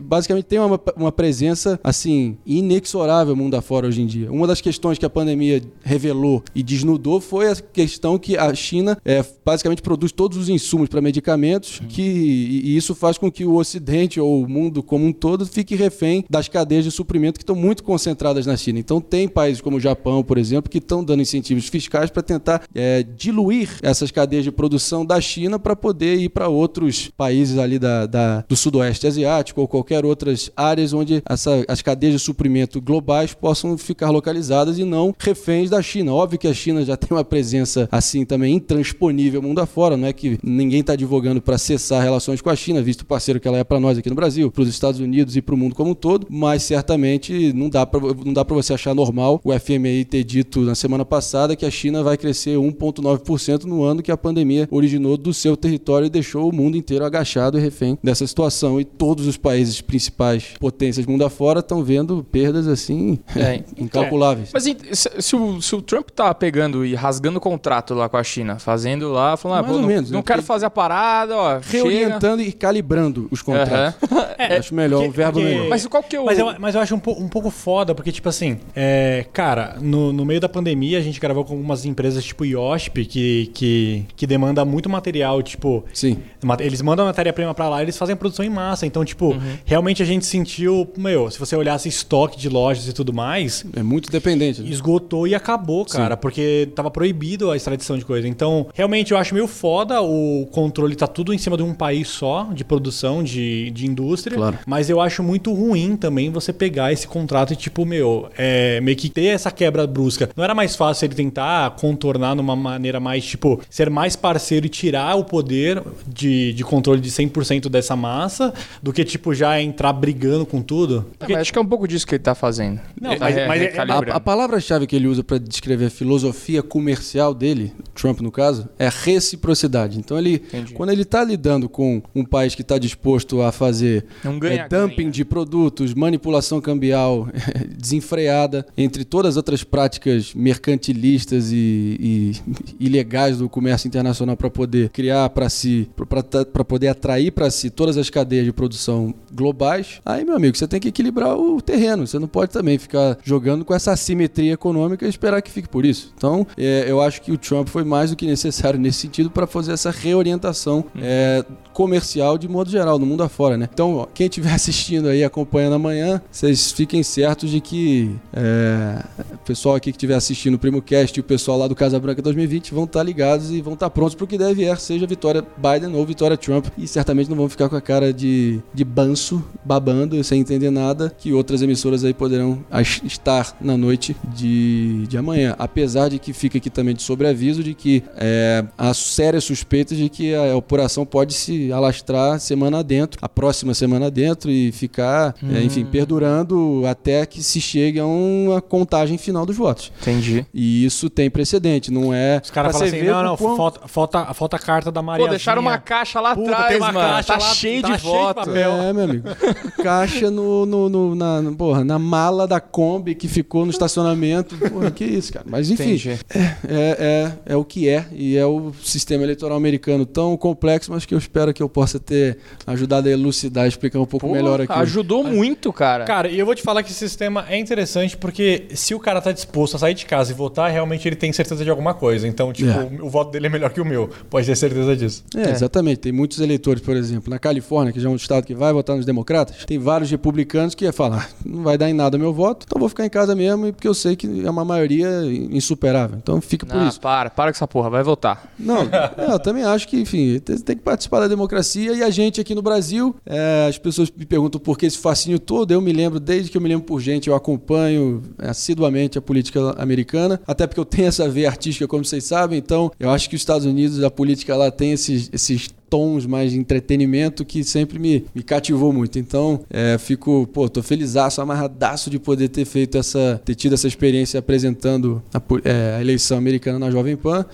basicamente tem uma, uma presença assim inexorável mundo afora hoje em dia. Uma das questões que a pandemia revelou e desnudou foi a questão que a China é, basicamente produz todos os insumos para medicamentos, que e, e isso faz com que o Ocidente ou o mundo como um todo fique refém das cadeias de suprimento que estão muito concentradas na China. Então tem países como o Japão, por exemplo, que estão dando incentivos fiscais para tentar é, diluir essas cadeias de produção da China para poder ir para outros países ali da, da- do sudoeste asiático ou qualquer outras áreas onde essa- as cadeias de suprimento globais possam ficar localizadas e não reféns da China. Óbvio que a China já tem uma presença assim também intransponível mundo afora, não é que ninguém está advogando para cessar relações com a China, visto o parceiro que ela é para nós aqui no Brasil, para os Estados Unidos e para o mundo como um todo, mas certamente não dá para você achar normal o FMI ter dito na semana passada que a China vai crescer 1.9% no ano que a pandemia originou do seu território e deixou o mundo inteiro agachado e refém dessa situação. E todos os países principais potências mundo afora estão vendo perdas assim É, (laughs) incalculáveis. Mas ent- se, se o, se o Trump tá pegando e rasgando o contrato lá com a China, fazendo lá, falando, ah, Mais pô, ou não, menos, não né? quero Porque- fazer a parada, ó, chega. Reorientando e calibrando os contratos. (laughs) É, Acho melhor, porque- o verbo porque- melhor. Mas qual que é o... Mas eu, mas eu acho um, po- um pouco foda, porque, tipo assim, é, cara, no, no meio da pandemia a gente gravou com algumas empresas tipo IOSP, que, que, que demanda muito material, tipo, Sim. eles mandam a matéria-prima pra lá, eles fazem a produção em massa. Então, tipo, Uhum. realmente a gente sentiu, meu, se você olhasse estoque de lojas e tudo mais, É muito dependente. né? esgotou e acabou, cara, porque tava proibido a extradição de coisa. Então, realmente eu acho meio foda o controle tá tudo em cima de um país só de produção de, de indústria. Claro. Mas eu acho muito ruim também você pegar esse contrato e, tipo, meu, é, meio que ter essa quebra brusca. Não era mais fácil ele tentar contornar numa maneira mais, tipo, ser mais parceiro e tirar o poder de, de controle de 100% dessa massa do que, tipo, já entrar brigando com tudo? É, mas acho que é um pouco disso que ele tá fazendo. Não, Ele mas- tá mas é-. A, a palavra-chave que ele usa para descrever a filosofia comercial dele, Trump no caso, é reciprocidade. Então ele, Entendi. quando ele está lidando com um país que está disposto a fazer É um é, dumping de produtos, manipulação cambial (laughs) desenfreada, entre todas as outras práticas mercantilistas e, e (laughs) ilegais do comércio internacional para poder criar para si, para poder atrair para si todas as cadeias de produção globais, aí, meu amigo, você tem que equilibrar o terreno. Você não pode também ficar jogando com essa assimetria econômica e esperar que fique por isso. Então, é, eu acho que o Trump foi mais do que necessário nesse sentido para fazer essa reorientação é, comercial de modo geral, no mundo afora, né? Então, quem estiver (laughs) assistindo aí, acompanhando amanhã, vocês fiquem certos de que é, o pessoal aqui que estiver assistindo o Primo Cast e o pessoal lá do Casa Branca 2020 vão estar ligados e vão estar prontos para o que deve vier, seja vitória Biden ou vitória Trump. E certamente não vão ficar com a cara de, de banço, babando, sem entender nada, que outras emissoras aí poderão estar na noite de, de amanhã. Apesar de que fica aqui também de sobreaviso de que é, há sérias suspeitas de que a operação pode se alastrar semana dentro, a próxima semana dentro e ficar, é, enfim, perdurando até que se chegue a uma contagem final dos votos. Entendi. E isso tem precedente, não é. Os caras falam assim, não, não, quão- falta, falta, falta a carta da Maria. Pô, deixaram uma caixa lá Puta, atrás, tem uma mano. caixa tá lá, cheio tá de cheio de voto. papel. É, meu amigo. Caixa no, no, no- na, no- porra, na mala da Kombi que ficou no estacionamento. Porra, que isso, cara. Mas enfim, Entendi. é, é, é o que é. E é o sistema eleitoral americano tão complexo, mas que eu espero que eu possa ter ajudado a elucidar, explicar um pouco Pô, melhor aqui. Ajudou muito, cara. Cara, e eu vou te falar que esse sistema é interessante porque se o cara tá disposto a sair de casa e votar, realmente ele tem certeza de alguma coisa. Então, tipo, É. o, o voto dele é melhor que o meu. Pode ter certeza disso. É, exatamente. Tem muitos eleitores, por exemplo, na Califórnia, que já é um estado que vai votar nos democratas, tem vários republicanos que ia falar, não vai dar em nada meu voto, então vou ficar em casa mesmo, e porque eu sei que é uma maioria insuperável. Então fica por Ah, isso. para, para com essa porra, vai votar. Não, (laughs) é, eu também acho que, enfim, tem, tem que participar da democracia. E a gente aqui no Brasil, é, as pessoas me perguntam por que esse fascínio todo. Eu me lembro, desde que eu me lembro por gente, eu acompanho assiduamente a política americana, até porque eu tenho essa veia artística, como vocês sabem. Então, eu acho que os Estados Unidos, a política lá tem esses, esses tons mais de entretenimento que sempre me, me cativou muito. Então, é, fico, pô, tô felizaço, amarradaço de poder ter feito essa, ter tido essa experiência apresentando a, é, a eleição americana na Jovem Pan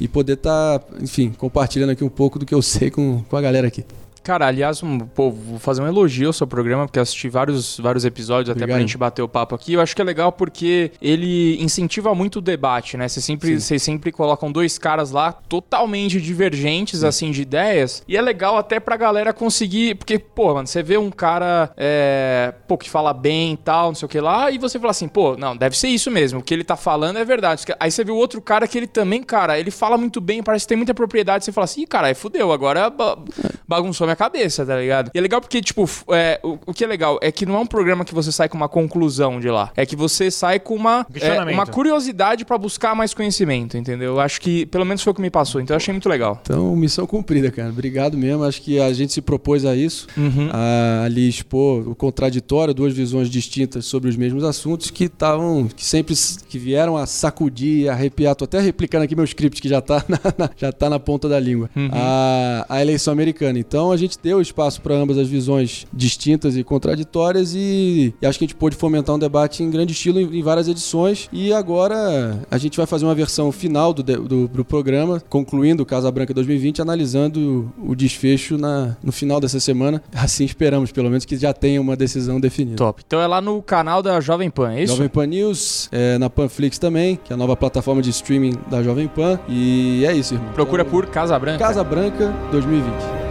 e poder estar, enfim, compartilhando aqui um pouco do que eu sei com, com a galera aqui. Cara, aliás, um, pô, vou fazer um elogio ao seu programa, porque eu assisti vários, vários episódios até pra Obrigado. gente bater o papo aqui. Eu acho que é legal porque ele incentiva muito o debate, né? Vocês sempre, sempre colocam dois caras lá totalmente divergentes, assim, de ideias. E é legal até pra galera conseguir. Porque, pô, mano, você vê um cara, é, pô, que fala bem e tal, não sei o que lá, e você fala assim, pô, não, deve ser isso mesmo. O que ele tá falando é verdade. Aí você vê o outro cara que ele também, cara, ele fala muito bem, parece que tem muita propriedade. Você fala assim, ih, caralho, fudeu, agora ba- bagunçou minha cabeça, tá ligado? E é legal porque, tipo, é, o, o que é legal é que não é um programa que você sai com uma conclusão de lá. É que você sai com uma, é, uma curiosidade pra buscar mais conhecimento, entendeu? Eu acho que, pelo menos foi o que me passou, então eu achei muito legal. Então, missão cumprida, cara. Obrigado mesmo. Acho que a gente se propôs a isso, Uhum. a ali expor o contraditório, duas visões distintas sobre os mesmos assuntos que estavam, que sempre que vieram a sacudir, a arrepiar. Tô até replicando aqui meu script que já tá (laughs) na, na- já tá na ponta da língua. Uhum. A, a eleição americana. Então, a gente deu espaço para ambas as visões distintas e contraditórias e, e acho que a gente pôde fomentar um debate em grande estilo em, em várias edições. E agora a gente vai fazer uma versão final do, do, do programa, concluindo o Casa Branca 2020, analisando o, o desfecho na, no final dessa semana. Assim esperamos, pelo menos, que já tenha uma decisão definida. Top. Então é lá no canal da Jovem Pan, é isso? Jovem Pan News, é, na Panflix também, que é a nova plataforma de streaming da Jovem Pan. E é isso, irmão. Procura Então, por Casa Branca. Casa Branca 2020.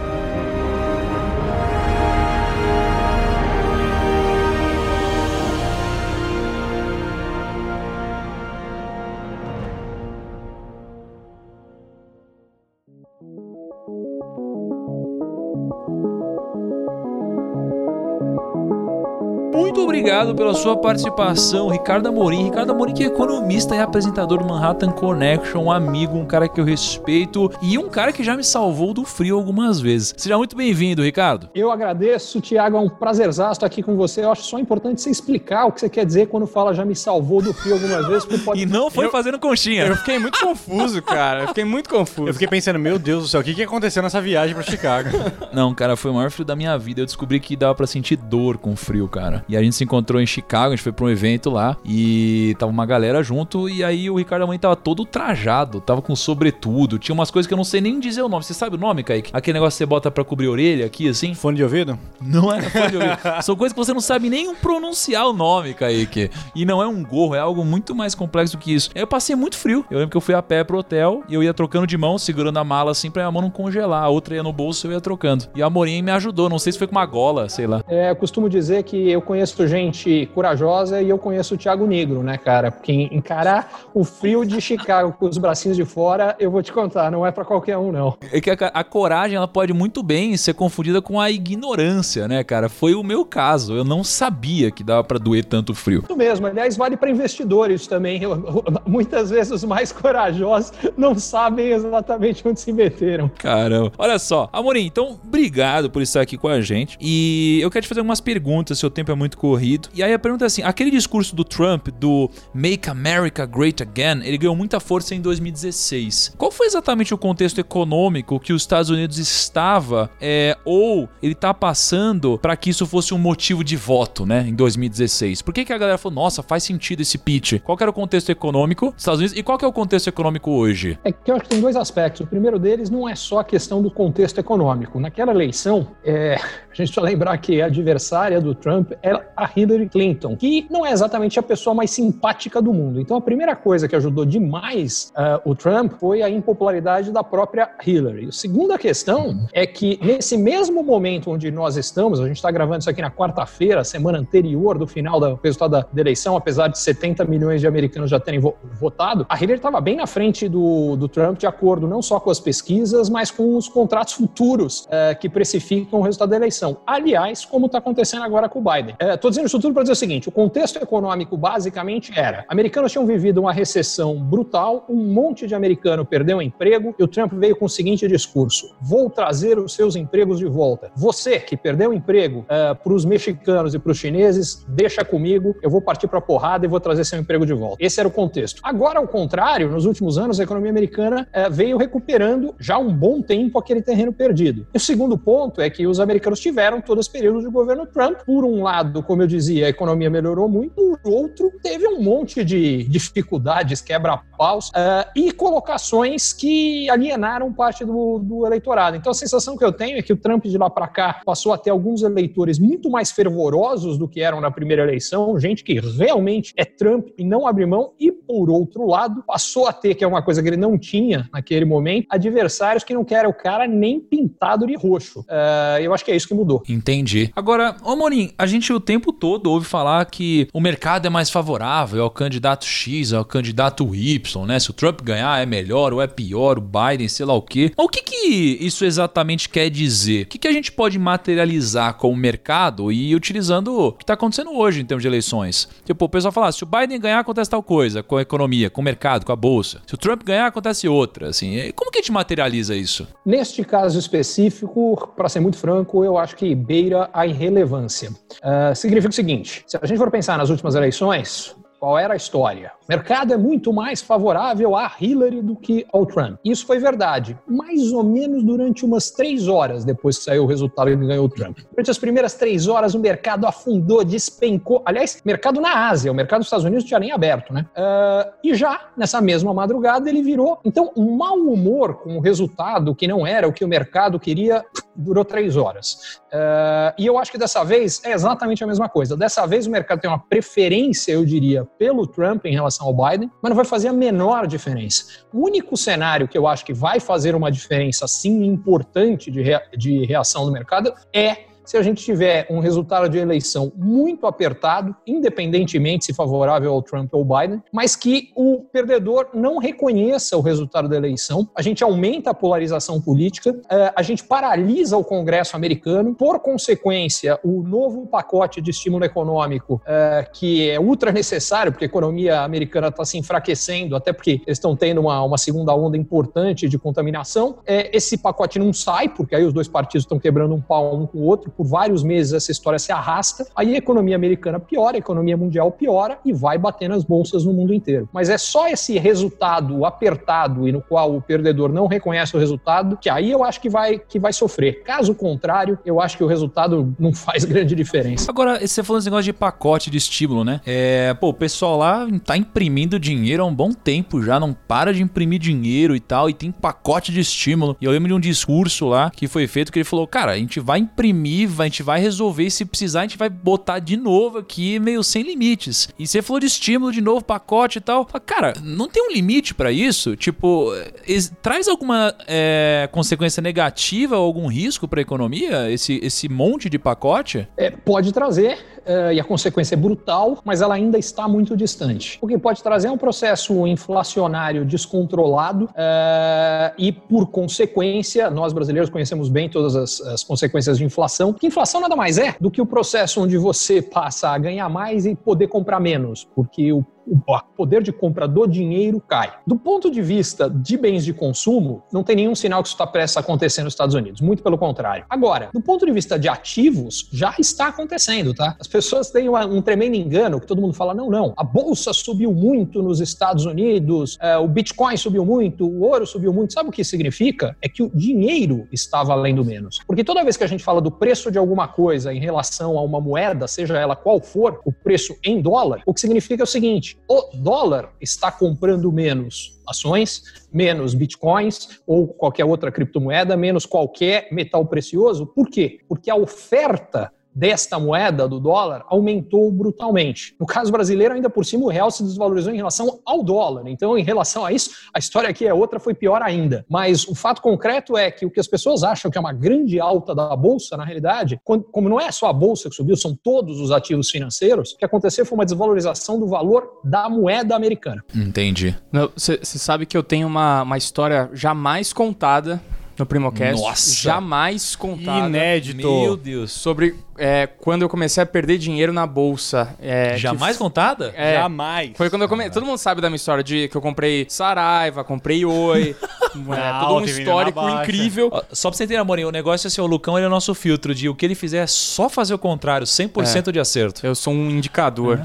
Obrigado pela sua participação, Ricardo Amorim. Ricardo Amorim que é economista e apresentador do Manhattan Connection, um amigo, um cara que eu respeito e um cara que já me salvou do frio algumas vezes. Seja muito bem-vindo, Ricardo. Eu agradeço, Tiago, é um prazerzaço estar aqui com você. Eu acho só importante você explicar o que você quer dizer quando fala já me salvou do frio algumas vezes. porque Pode... E não foi fazendo conchinha. Eu fiquei muito confuso, cara. Eu fiquei muito confuso. Eu fiquei pensando, meu Deus do céu, o que, que aconteceu nessa viagem pra Chicago? Não, cara, foi o maior frio da minha vida. Eu descobri que dava pra sentir dor com frio, cara. E a gente se encontrou em Chicago, a gente foi pra um evento lá e tava uma galera junto. E aí o Ricardo Amorim tava todo trajado, tava com sobretudo. Tinha umas coisas que eu não sei nem dizer o nome. Você sabe o nome, Kaique? Aquele negócio que você bota pra cobrir a orelha aqui, assim? Fone de ouvido? Não é fone de ouvido. (laughs) São coisas que você não sabe nem pronunciar o nome, Kaique. E não é um gorro, é algo muito mais complexo que isso. Eu passei muito frio. Eu lembro que eu fui a pé pro hotel e eu ia trocando de mão, segurando a mala assim pra minha mão não congelar. A outra ia no bolso e eu ia trocando. E a Amorim me ajudou. Não sei se foi com uma gola, sei lá. É, eu costumo dizer que eu conheço gente corajosa e eu conheço o Thiago Negro, né, cara? Porque encarar o frio de Chicago com os bracinhos de fora, eu vou te contar, não é pra qualquer um, não. É que a, a coragem, ela pode muito bem ser confundida com a ignorância, né, cara? Foi o meu caso. Eu não sabia que dava pra doer tanto frio. Isso mesmo. Aliás, vale para investidores também. Eu- eu- (laughs) muitas vezes os mais corajosos não sabem exatamente onde se meteram. Caramba. Olha só, Amorim, então, obrigado por estar aqui com a gente. E eu quero te fazer algumas perguntas, seu tempo é muito corrido. E aí a pergunta é assim: aquele discurso do Trump, do Make America Great Again, ele ganhou muita força em 2016. Qual foi exatamente o contexto econômico que os Estados Unidos estava, é, ou ele tá passando para que isso fosse um motivo de voto, né, em 2016? Por que, que a galera falou, nossa, faz sentido esse pitch? Qual era o contexto econômico dos Estados Unidos e qual é o contexto econômico hoje? É que eu acho que tem dois aspectos. O primeiro deles não é só a questão do contexto econômico. Naquela eleição, é, (laughs) a gente precisa lembrar que a adversária do Trump era a Hillary Clinton, que não é exatamente a pessoa mais simpática do mundo. Então, a primeira coisa que ajudou demais ah, o Trump foi a impopularidade da própria Hillary. A segunda questão é que, nesse mesmo momento onde nós estamos, a gente está gravando isso aqui na quarta-feira, semana anterior do final do resultado da, eleição, apesar de 70 milhões de americanos já terem vo- votado, a Hillary estava bem na frente do, do Trump, de acordo não só com as pesquisas, mas com os contratos futuros eh, que precificam o resultado da eleição. Aliás, como está acontecendo agora com o Biden. Estou dizendo isso tudo para dizer o seguinte: o contexto econômico basicamente era: americanos tinham vivido uma recessão brutal, um monte de americano perdeu emprego e o Trump veio com o seguinte discurso: vou trazer os seus empregos de volta. Você que perdeu emprego para os mexicanos e para os chineses, deixa comigo, eu vou partir para a porrada e vou trazer seu emprego de volta. Esse era o contexto. Agora, ao contrário, nos últimos anos, a economia americana eh, veio recuperando já um bom tempo aquele terreno perdido. E o segundo ponto é que os americanos tiveram todo esse período de governo Trump. Por um lado, como eu dizia, a economia melhorou muito, por outro, teve um monte de dificuldades, quebra-paus eh, e colocações que alienaram parte do, do eleitorado. Então, a sensação que eu tenho é que o Trump de lá para cá passou a ter alguns eleitores muito mais fervorosos do que eram na primeira eleição, gente que realmente é Trump e não abre mão, e por outro lado, passou a ter, que é uma coisa que ele não tinha naquele momento, adversários que não querem o cara nem pintado de roxo. Eh, eu acho que é isso que mudou. Entendi. Agora, ô Morim, a gente o tempo todo ouve falar que o mercado é mais favorável ao candidato X, ao candidato Y, né? Se o Trump ganhar é melhor ou é pior, o Biden, sei lá o quê. Mas o que, que isso exatamente quer dizer? O que, que a gente pode materializar com o mercado e utilizando o que está acontecendo hoje em termos de eleições? Tipo, o pessoal fala, se o Biden ganhar, acontece tal coisa com a economia, com o mercado, com a bolsa. Se o Trump ganhar, acontece outra, assim. Como que a gente materializa isso? Neste caso específico, para ser muito franco, eu acho que beira a irrelevância. Ah, significa o seguinte: se a gente for pensar nas últimas eleições, qual era a história? O mercado é muito mais favorável a Hillary do que ao Trump. Isso foi verdade, mais ou menos durante umas três horas depois que saiu o resultado e ele ganhou o Trump. Durante as primeiras três horas, o mercado afundou, despencou. Aliás, mercado na Ásia, o mercado dos Estados Unidos não tinha nem aberto, né? Ah, e já nessa mesma madrugada ele virou. Então, um mau humor com o resultado que não era o que o mercado queria durou três horas. Ah, e eu acho que dessa vez é exatamente a mesma coisa. Dessa vez o mercado tem uma preferência, eu diria, pelo Trump em relação ao Biden, mas não vai fazer a menor diferença. O único cenário que eu acho que vai fazer uma diferença, sim, importante de, rea- de reação do mercado é se a gente tiver um resultado de eleição muito apertado, independentemente se favorável ao Trump ou Biden, mas que o perdedor não reconheça o resultado da eleição, a gente aumenta a polarização política, eh, a gente paralisa o Congresso americano, por consequência, o novo pacote de estímulo econômico, eh, que é ultra necessário, porque a economia americana está se enfraquecendo, até porque eles estão tendo uma, uma segunda onda importante de contaminação, eh, esse pacote não sai, porque aí os dois partidos estão quebrando um pau um com o outro, por vários meses essa história se arrasta, aí a economia americana piora, a economia mundial piora e vai bater nas bolsas no mundo inteiro. Mas é só esse resultado apertado e no qual o perdedor não reconhece o resultado, que aí eu acho que vai, que vai sofrer. Caso contrário, eu acho que o resultado não faz (laughs) grande diferença. Agora, você falou esse negócio de pacote de estímulo, né? É, pô, o pessoal lá tá imprimindo dinheiro há um bom tempo já, não para de imprimir dinheiro e tal, e tem pacote de estímulo. E eu lembro de um discurso lá que foi feito que ele falou: cara, a gente vai imprimir, a gente vai resolver, e se precisar, a gente vai botar de novo aqui, meio sem limites. E você falou de estímulo de novo, pacote e tal. Cara, não tem um limite pra isso? Tipo, traz alguma é, consequência negativa ou algum risco pra economia esse, esse monte de pacote? É, pode trazer, e a consequência é brutal, mas ela ainda está muito distante. O que pode trazer é um processo inflacionário descontrolado é, e, por consequência, nós brasileiros conhecemos bem todas as, as consequências de inflação. Que inflação nada mais é do que o processo onde você passa a ganhar mais e poder comprar menos, porque o o poder de compra do dinheiro cai. Do ponto de vista de bens de consumo, não tem nenhum sinal que isso está prestes a acontecer nos Estados Unidos, muito pelo contrário. Agora, do ponto de vista de ativos, já está acontecendo, tá? As pessoas têm uma- um tremendo engano que todo mundo fala: não, não, a bolsa subiu muito nos Estados Unidos, é, o Bitcoin subiu muito, o ouro subiu muito. Sabe o que significa? É que o dinheiro está valendo menos. Porque toda vez que a gente fala do preço de alguma coisa em relação a uma moeda, seja ela qual for, o preço em dólar, o que significa é o seguinte: o dólar está comprando menos ações, menos bitcoins ou qualquer outra criptomoeda, menos qualquer metal precioso. Por quê? Porque a oferta desta moeda, do dólar, aumentou brutalmente. No caso brasileiro, ainda por cima, o real se desvalorizou em relação ao dólar. Então, em relação a isso, a história aqui é outra, foi pior ainda. Mas o fato concreto é que o que as pessoas acham que é uma grande alta da bolsa, na realidade, como não é só a bolsa que subiu, são todos os ativos financeiros, o que aconteceu foi uma desvalorização do valor da moeda americana. Entendi. Você sabe que eu tenho uma, uma história jamais contada no Primocast. Nossa. Jamais contada. Inédito. Meu Deus. Sobre é, quando eu comecei a perder dinheiro na bolsa. É, Jamais que contada? É, Jamais. Foi quando eu comecei. Todo mundo sabe da minha história de que eu comprei Saraiva, comprei Oi. (laughs) é, todo um histórico incrível. Só pra você entender, Amorim, o negócio é assim, o Lucão ele é o nosso filtro de o que ele fizer é só fazer o contrário, 100% de acerto. Eu sou um indicador.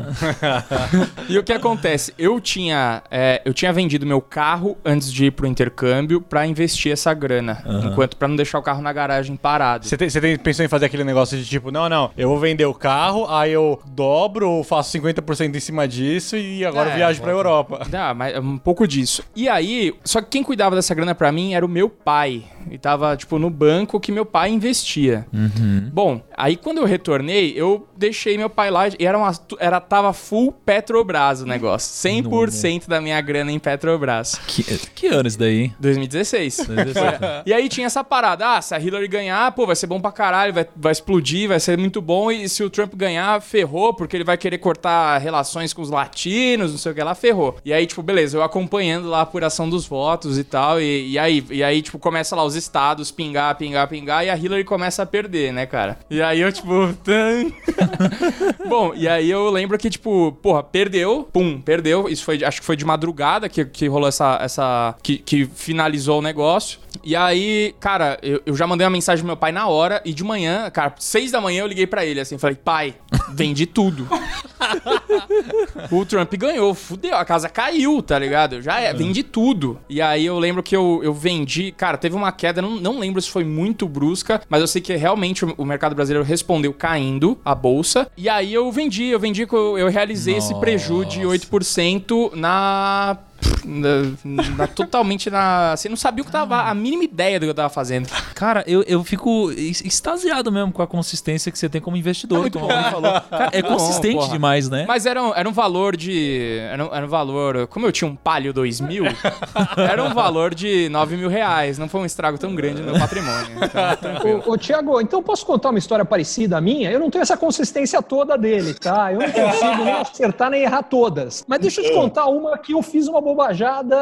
(laughs) e o que acontece? Eu tinha, é, eu tinha vendido meu carro antes de ir pro intercâmbio pra investir essa grana. Enquanto para não deixar o carro na garagem parado. Você tem, você tem- pensou em fazer aquele negócio de tipo, não, não, eu vou vender o carro, aí eu dobro ou faço 50% em cima disso e agora É, eu viajo pra Europa. Dá, mas é um pouco disso. E aí, só que quem cuidava dessa grana pra mim era o meu pai. E tava, tipo, no banco que meu pai investia. Bom, aí quando eu retornei, eu deixei meu pai lá e era uma. Era, tava full Petrobras o negócio. 100% da minha grana em Petrobras. Que, que ano isso daí, hein? 2016. (laughs) E aí tinha essa parada, ah, se a Hillary ganhar, pô, vai ser bom pra caralho, vai, vai explodir, vai ser muito bom, e se o Trump ganhar, ferrou, porque ele vai querer cortar relações com os latinos, não sei o que lá, ferrou. E aí, tipo, beleza, eu acompanhando lá a apuração dos votos e tal, e, e aí, e aí, tipo, começa lá os estados pingar, pingar, pingar, e a Hillary começa a perder, né, cara? E aí eu, tipo. (laughs) (laughs) Bom, e aí eu lembro que, tipo, porra, perdeu, pum, perdeu. Isso foi, acho que foi de madrugada que, que rolou essa. essa que, que finalizou o negócio. E aí, cara, eu, eu já mandei uma mensagem pro meu pai na hora. E de manhã, cara, seis da manhã eu liguei pra ele assim, falei, pai, vendi tudo. (laughs) o Trump ganhou, fudeu, a casa caiu, tá ligado? Já é, vendi tudo. E aí eu lembro que eu, eu vendi, cara, teve uma queda, não, não lembro se foi muito brusca, mas eu sei que realmente o, o mercado brasileiro respondeu caindo a bolsa. E aí eu vendi, eu vendi, eu, eu realizei esse preju de 8% na na, na- totalmente na. Você não sabia o que tava. A mínima ideia do que eu tava fazendo. Cara, eu, eu fico ex- extasiado mesmo com a consistência que você tem como investidor, como alguém falou. Cara, é bom, consistente porra. demais, né? Mas era um, era um valor de. Era um, era um valor. Como eu tinha um Palio 2000, (laughs) era um valor de 9 mil reais. Não foi um estrago tão grande no meu patrimônio. Então. Ô, ô Tiago, então posso contar uma história parecida à minha? Eu não tenho essa consistência toda dele, tá? Eu não consigo nem acertar nem errar todas. Mas deixa eu te contar uma que eu fiz uma bobajada,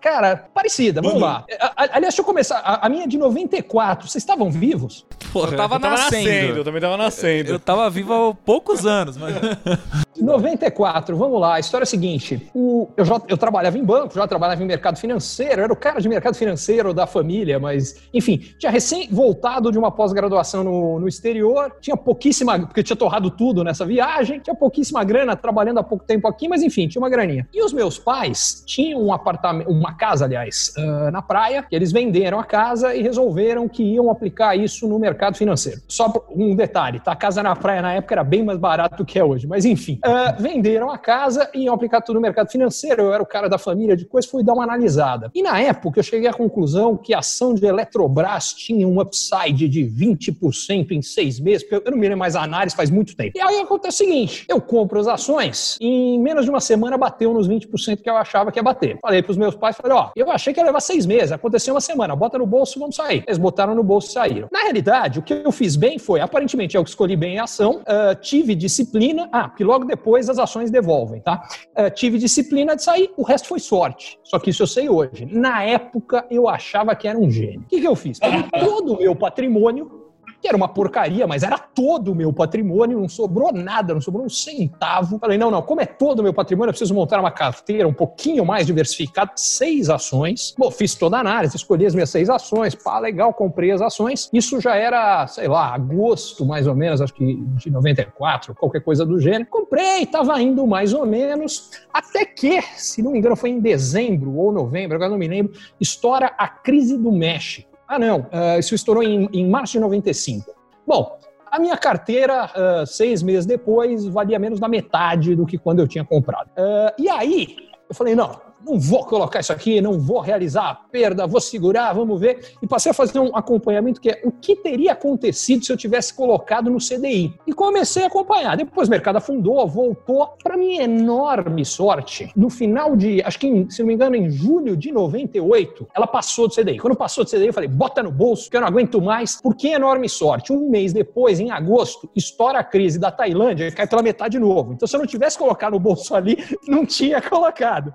cara, parecida. Vamos lá. A- Aliás, deixa eu começar. A, a minha é de 94. Vocês estavam vivos? Porra, Eu tava Eu tava nascendo. nascendo, eu também tava nascendo. eu tava vivo há poucos anos, mas. (laughs) 94, vamos lá. A história é a seguinte: o- eu, já, eu trabalhava em banco, já trabalhava em mercado financeiro, era o cara de mercado financeiro da família, mas, enfim, tinha recém voltado de uma pós-graduação no, no exterior, tinha pouquíssima, porque tinha torrado tudo nessa viagem, tinha pouquíssima grana, trabalhando há pouco tempo aqui, mas enfim, tinha uma graninha. E os meus pais tinham um apartamento, uma casa, aliás, ah, na praia, que eles venderam a casa e resolveram que iam aplicar isso no mercado financeiro. Só um detalhe, tá? A casa na praia na época era bem mais barato do que é hoje, mas enfim. Ah, venderam a casa e iam aplicar tudo no mercado financeiro. Eu era o cara da família de coisa, fui dar uma analisada. E na época eu cheguei à conclusão que a ação de Eletrobras tinha um upside de 20% em seis meses, eu não me lembro mais a análise faz muito tempo. E aí acontece o seguinte: eu compro as ações e em menos de uma semana bateu nos 20% que eu achava que ia bater. Falei pros meus pais, falei, ó, eu achei que ia levar seis meses, aconteceu uma semana, bota no bolso, vamos sair. Eles botaram no bolso e saíram. Na realidade, o que eu fiz bem foi, aparentemente eu que escolhi bem a ação, ah, tive disciplina, ah, porque logo depois as ações devolvem, tá? Ah, tive disciplina de sair, o resto foi sorte. Só que isso eu sei hoje. Na época eu achava que era um gênio. O que, que eu fiz? Peguei todo o meu patrimônio, que era uma porcaria, mas era todo o meu patrimônio, não sobrou nada, não sobrou um centavo. Falei, não, não, como é todo o meu patrimônio, eu preciso montar uma carteira um pouquinho mais diversificada, seis ações. Bom, fiz toda a análise, escolhi as minhas seis ações, pá, legal, comprei as ações. Isso já era, sei lá, agosto, mais ou menos, acho que de 94, qualquer coisa do gênero. Comprei, tava indo mais ou menos, até que, se não me engano, foi em dezembro ou novembro, agora não me lembro, estoura a crise do México. Ah, não, ah, isso estourou em, em março de 95. Bom, a minha carteira, ah, seis meses depois, valia menos da metade do que quando eu tinha comprado. Ah, e aí, eu falei, não, não vou colocar isso aqui, não vou realizar a perda, vou segurar, vamos ver. E passei a fazer um acompanhamento que é o que teria acontecido se eu tivesse colocado no CDI. E comecei a acompanhar. Depois o mercado afundou, voltou. Para minha enorme sorte, no final de, acho que, em- se não me engano, em julho de 98, ela passou do CDI. Quando passou do CDI, eu falei, bota no bolso, que eu não aguento mais. Por que enorme sorte? Um mês depois, em agosto, estoura a crise da Tailândia e cai pela metade de novo. Então, se eu não tivesse colocado no bolso ali, (laughs) não tinha colocado.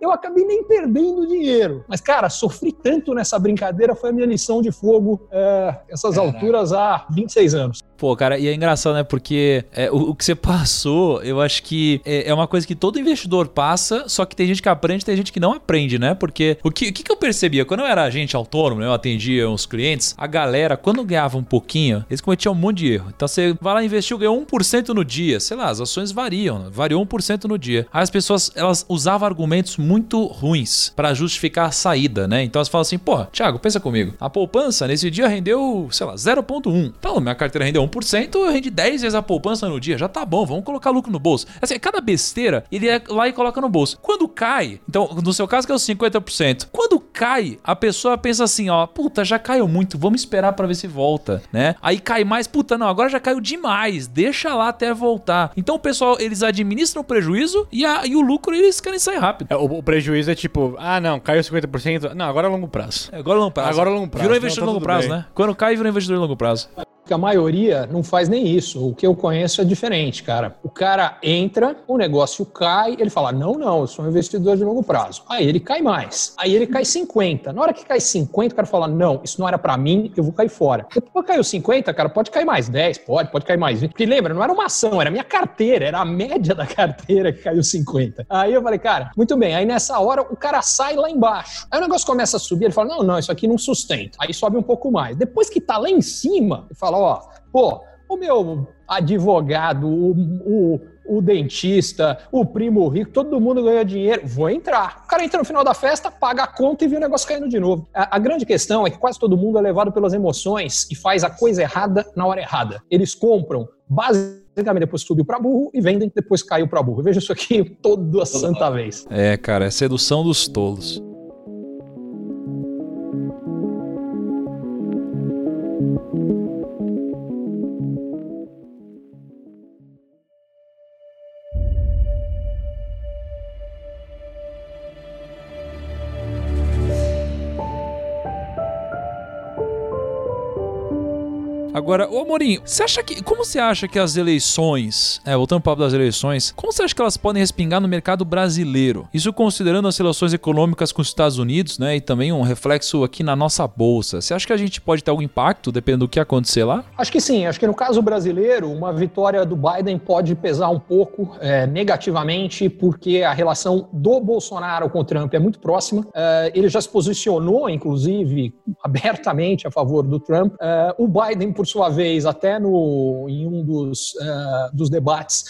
Eu acabei nem perdendo dinheiro. Mas, cara, sofri tanto nessa brincadeira, foi a minha lição de fogo é, essas alturas há 26 anos. Pô, cara, e é engraçado, né? Porque é, o, o que você (laughs) passou, eu acho que é, é uma coisa que todo investidor passa, só que tem gente que aprende tem gente que não aprende, né? Porque o que, o que eu percebia? Quando eu era agente autônomo, né, eu atendia os clientes, a galera, quando ganhava um pouquinho, eles cometiam um monte de erro. Então você vai lá investiu, ganhou 1% no dia. Sei lá, as ações variam, né? variou 1% no dia. Aí as pessoas, elas usavam argumentos muito ruins pra justificar a saída, né? Então elas falam assim, pô, Thiago, pensa comigo. A poupança nesse dia rendeu, sei lá, 0,1. Então, minha carteira rendeu 1%, eu rendi 10 vezes a poupança no dia. Já tá bom, vamos colocar lucro no bolso. Assim, cada besteira, ele é lá e coloca no bolso. Quando cai, então, no seu caso que é os 50%, quando cai, a pessoa pensa assim, ó, puta, já caiu muito, vamos esperar pra ver se volta, né? Aí cai mais, puta, não, agora já caiu demais, deixa lá até voltar. Então o pessoal, eles administram o prejuízo e, a- e o lucro eles querem sair rápido. É, o, o prejuízo é tipo, ah, não, caiu 50%. Não, agora é longo prazo. É, Agora é longo prazo. Agora é longo prazo. Virou Não, investidor tá longo prazo, bem. né? Quando cai, virou investidor longo prazo. Que a maioria não faz nem isso. O que eu conheço é diferente, cara. O cara entra, o negócio cai, ele fala: não, não, eu sou um investidor de longo prazo. Aí ele cai mais. Aí ele cai 50. Na hora que cai 50, o cara fala: não, isso não era pra mim, eu vou cair fora. Depois caiu 50, cara, pode cair mais 10, pode, pode cair mais 20. Porque lembra, não era uma ação, era minha carteira, era a média da carteira que caiu 50. Aí eu falei, cara, muito bem. Aí nessa hora o cara sai lá embaixo. Aí o negócio começa a subir, ele fala: não, não, isso aqui não sustenta. Aí sobe um pouco mais. Depois que tá lá em cima, ele fala: ó, pô, o meu advogado, o, o, o dentista, o primo rico, todo mundo ganha dinheiro, vou entrar. O cara entra no final da festa, paga a conta e vê o negócio caindo de novo. A, a grande questão é que quase todo mundo é levado pelas emoções e faz a coisa errada na hora errada. Eles compram basicamente depois subiu para burro e vendem depois caiu para burro. Eu vejo isso aqui toda santa vez. É, cara, é sedução dos tolos. Agora, ô Amorim, você acha que. Como você acha que as eleições. É, voltando pro papo das eleições, como você acha que elas podem respingar no mercado brasileiro? Isso considerando as relações econômicas com os Estados Unidos, né? E também um reflexo aqui na nossa bolsa. Você acha que a gente pode ter algum impacto, dependendo do que acontecer lá? Acho que sim. Acho que no caso brasileiro, uma vitória do Biden pode pesar um pouco é, negativamente, porque a relação do Bolsonaro com o Trump é muito próxima. É, ele já se posicionou, inclusive, (laughs) abertamente a favor do Trump. É, o Biden, por sua vez, até no, em um dos, é, dos debates,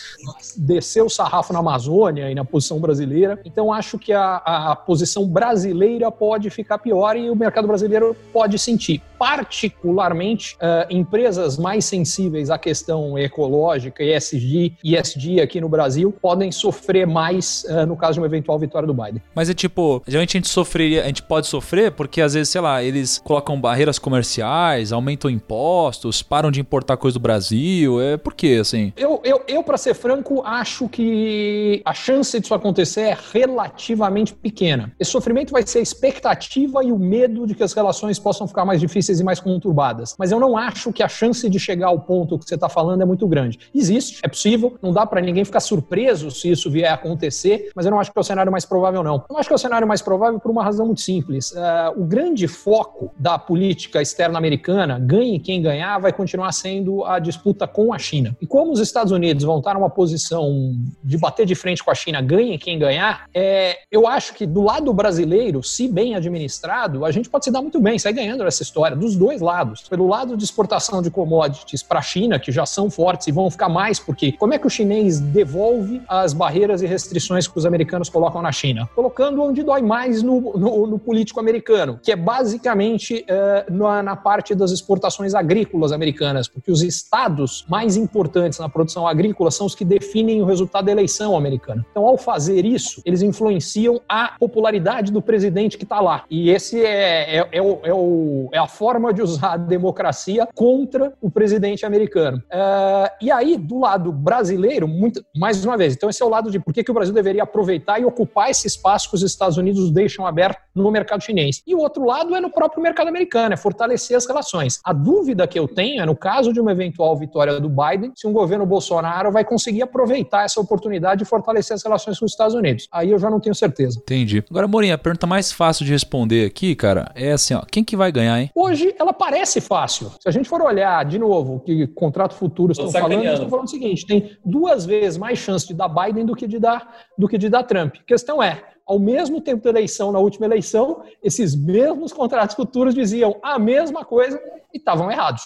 desceu o sarrafo na Amazônia e na posição brasileira. Então, acho que a, a posição brasileira pode ficar pior e o mercado brasileiro pode sentir. Particularmente, uh, empresas mais sensíveis à questão ecológica, ESG, ESG aqui no Brasil, podem sofrer mais uh, no caso de uma eventual vitória do Biden. Mas é tipo, geralmente a gente sofreria, a gente pode sofrer porque às vezes, sei lá, eles colocam barreiras comerciais, aumentam impostos, param de importar coisa do Brasil. É por quê, assim? Eu, eu, eu para ser franco, acho que a chance disso acontecer é relativamente pequena. Esse sofrimento vai ser a expectativa e o medo de que as relações possam ficar mais difíceis e mais conturbadas. Mas eu não acho que a chance de chegar ao ponto que você está falando é muito grande. Existe, é possível, não dá para ninguém ficar surpreso se isso vier a acontecer, mas eu não acho que é o cenário mais provável, não. Eu acho que é o cenário mais provável por uma razão muito simples. Uh, o grande foco da política externa americana, ganhe quem ganhar, vai continuar sendo a disputa com a China. E como os Estados Unidos vão estar numa posição de bater de frente com a China, ganhe quem ganhar, é, eu acho que do lado brasileiro, se bem administrado, a gente pode se dar muito bem, sair ganhando essa história, dos dois lados. Pelo lado de exportação de commodities para a China, que já são fortes e vão ficar mais, porque como é que o chinês devolve as barreiras e restrições que os americanos colocam na China? Colocando onde dói mais no, no, no político americano, que é basicamente uh, na, na parte das exportações agrícolas americanas, porque os estados mais importantes na produção agrícola são os que definem o resultado da eleição americana. Então, ao fazer isso, eles influenciam a popularidade do presidente que está lá. E esse é, é, é, o, é, o, é, a forma de usar a democracia contra o presidente americano. Uh, e aí, do lado brasileiro, muito, mais uma vez, então esse é o lado de por que, que o Brasil deveria aproveitar e ocupar esse espaço que os Estados Unidos deixam aberto no mercado chinês. E o outro lado é no próprio mercado americano, é fortalecer as relações. A dúvida que eu tenho é, no caso de uma eventual vitória do Biden, se um governo Bolsonaro vai conseguir aproveitar essa oportunidade de fortalecer as relações com os Estados Unidos. Aí eu já não tenho certeza. Entendi. Agora, Morinha, a pergunta mais fácil de responder aqui, cara, é assim, ó, quem que vai ganhar, hein? Hoje ela parece fácil. Se a gente for olhar de novo o que contrato futuro estão falando, eles estão falando o seguinte: tem duas vezes mais chance de dar Biden do que de dar, do que de dar Trump. A questão é, ao mesmo tempo da eleição, na última eleição, esses mesmos contratos futuros diziam a mesma coisa e estavam errados.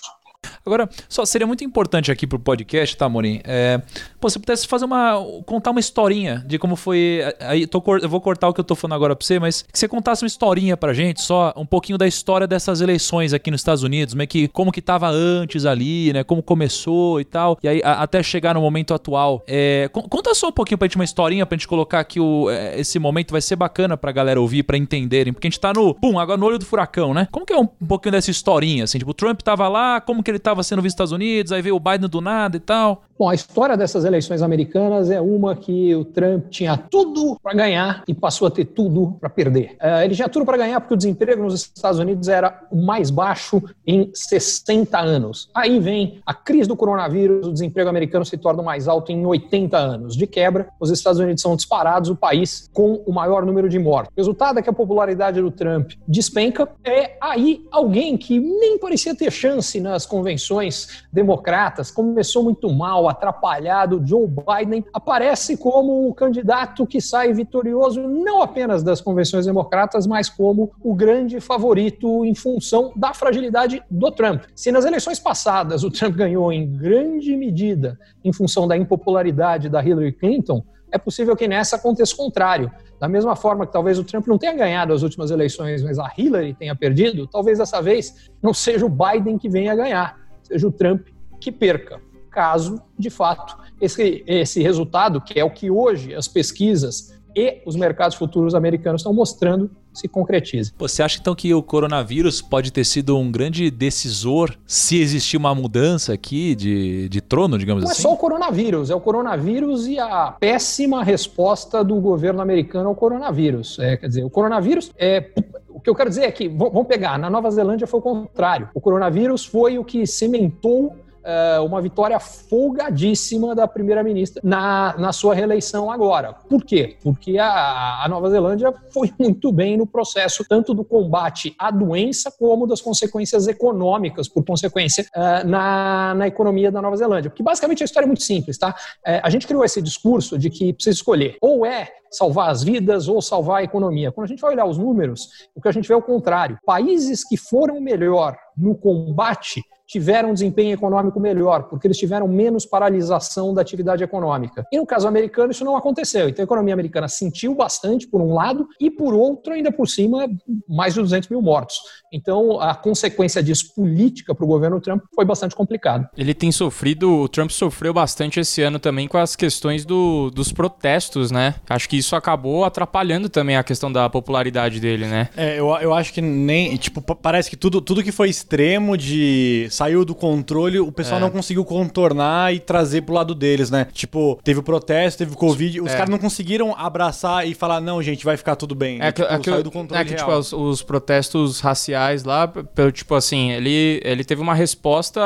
Agora, só seria muito importante aqui pro podcast, tá, Morim? É, pô, se pudesse fazer uma. contar uma historinha de como foi. Aí tô, eu vou cortar o que eu tô falando agora pra você, mas que você contasse uma historinha pra gente, só um pouquinho da história dessas eleições aqui nos Estados Unidos, meio que como que tava antes ali, né? Como começou e tal. E aí, a, até chegar no momento atual. É, conta só um pouquinho pra gente uma historinha pra gente colocar aqui o, é, esse momento, vai ser bacana pra galera ouvir, pra entenderem. Porque a gente tá no. Pum, agora no olho do furacão, né? Como que é um, um pouquinho dessa historinha, assim? Tipo, o Trump tava lá, como que ele tava sendo visto nos Estados Unidos, aí veio o Biden do nada e tal. Bom, a história dessas eleições americanas é uma que o Trump tinha tudo para ganhar e passou a ter tudo para perder. Uh, ele tinha tudo para ganhar porque o desemprego nos Estados Unidos era o mais baixo em 60 anos. Aí vem a crise do coronavírus, o desemprego americano se torna o mais alto em 80 anos. De quebra, os Estados Unidos são disparados o país com o maior número de mortos. O resultado é que a popularidade do Trump despenca. É aí alguém que nem parecia ter chance nas convenções democratas, começou muito mal, atrapalhado, Joe Biden aparece como o candidato que sai vitorioso não apenas das convenções democratas, mas como o grande favorito em função da fragilidade do Trump. Se nas eleições passadas o Trump ganhou em grande medida em função da impopularidade da Hillary Clinton, é possível que nessa aconteça o contrário. Da mesma forma que talvez o Trump não tenha ganhado as últimas eleições, mas a Hillary tenha perdido, talvez dessa vez não seja o Biden que venha ganhar, seja o Trump que perca caso, de fato, esse, esse resultado, que é o que hoje as pesquisas e os mercados futuros americanos estão mostrando, se concretize. Você acha então que o coronavírus pode ter sido um grande decisor se existir uma mudança aqui de, de trono, digamos Não assim? Não é só o coronavírus, é o coronavírus e a péssima resposta do governo americano ao coronavírus. É, quer dizer, o coronavírus é O que eu quero dizer é que, vamos pegar, na Nova Zelândia foi o contrário. O coronavírus foi o que cimentou eh, uma vitória folgadíssima da primeira-ministra na, na sua reeleição agora. Por quê? Porque a, a Nova Zelândia foi (laughs) muito bem no processo tanto do combate à doença como das consequências econômicas, por consequência, eh, na, na economia da Nova Zelândia. Porque basicamente a história é muito simples, tá? Eh, a gente criou esse discurso de que precisa escolher ou é salvar as vidas ou salvar a economia. Quando a gente vai olhar os números, o que a gente vê é o contrário. Países que foram melhor no combate tiveram um desempenho econômico melhor, porque eles tiveram menos paralisação da atividade econômica. E no caso americano, isso não aconteceu. Então a economia americana sentiu bastante, por um lado, e por outro, ainda por cima, mais de 200 mil mortos. Então a consequência disso política para o governo Trump foi bastante complicado. Ele tem sofrido, o Trump sofreu bastante esse ano também com as questões do- dos protestos, né? Acho que isso acabou atrapalhando também a questão da popularidade dele, né? É, eu, eu acho que nem. Tipo, pa- parece que tudo, tudo que foi extremo de. Saiu do controle, o pessoal É. não conseguiu contornar e trazer pro lado deles, né? Tipo, teve o protesto, teve o Covid, os É. caras não conseguiram abraçar e falar, não, gente, vai ficar tudo bem. É que, tipo, é que, saiu do controle é que, tipo, os, os protestos raciais lá, pelo tipo assim, ele, ele teve uma resposta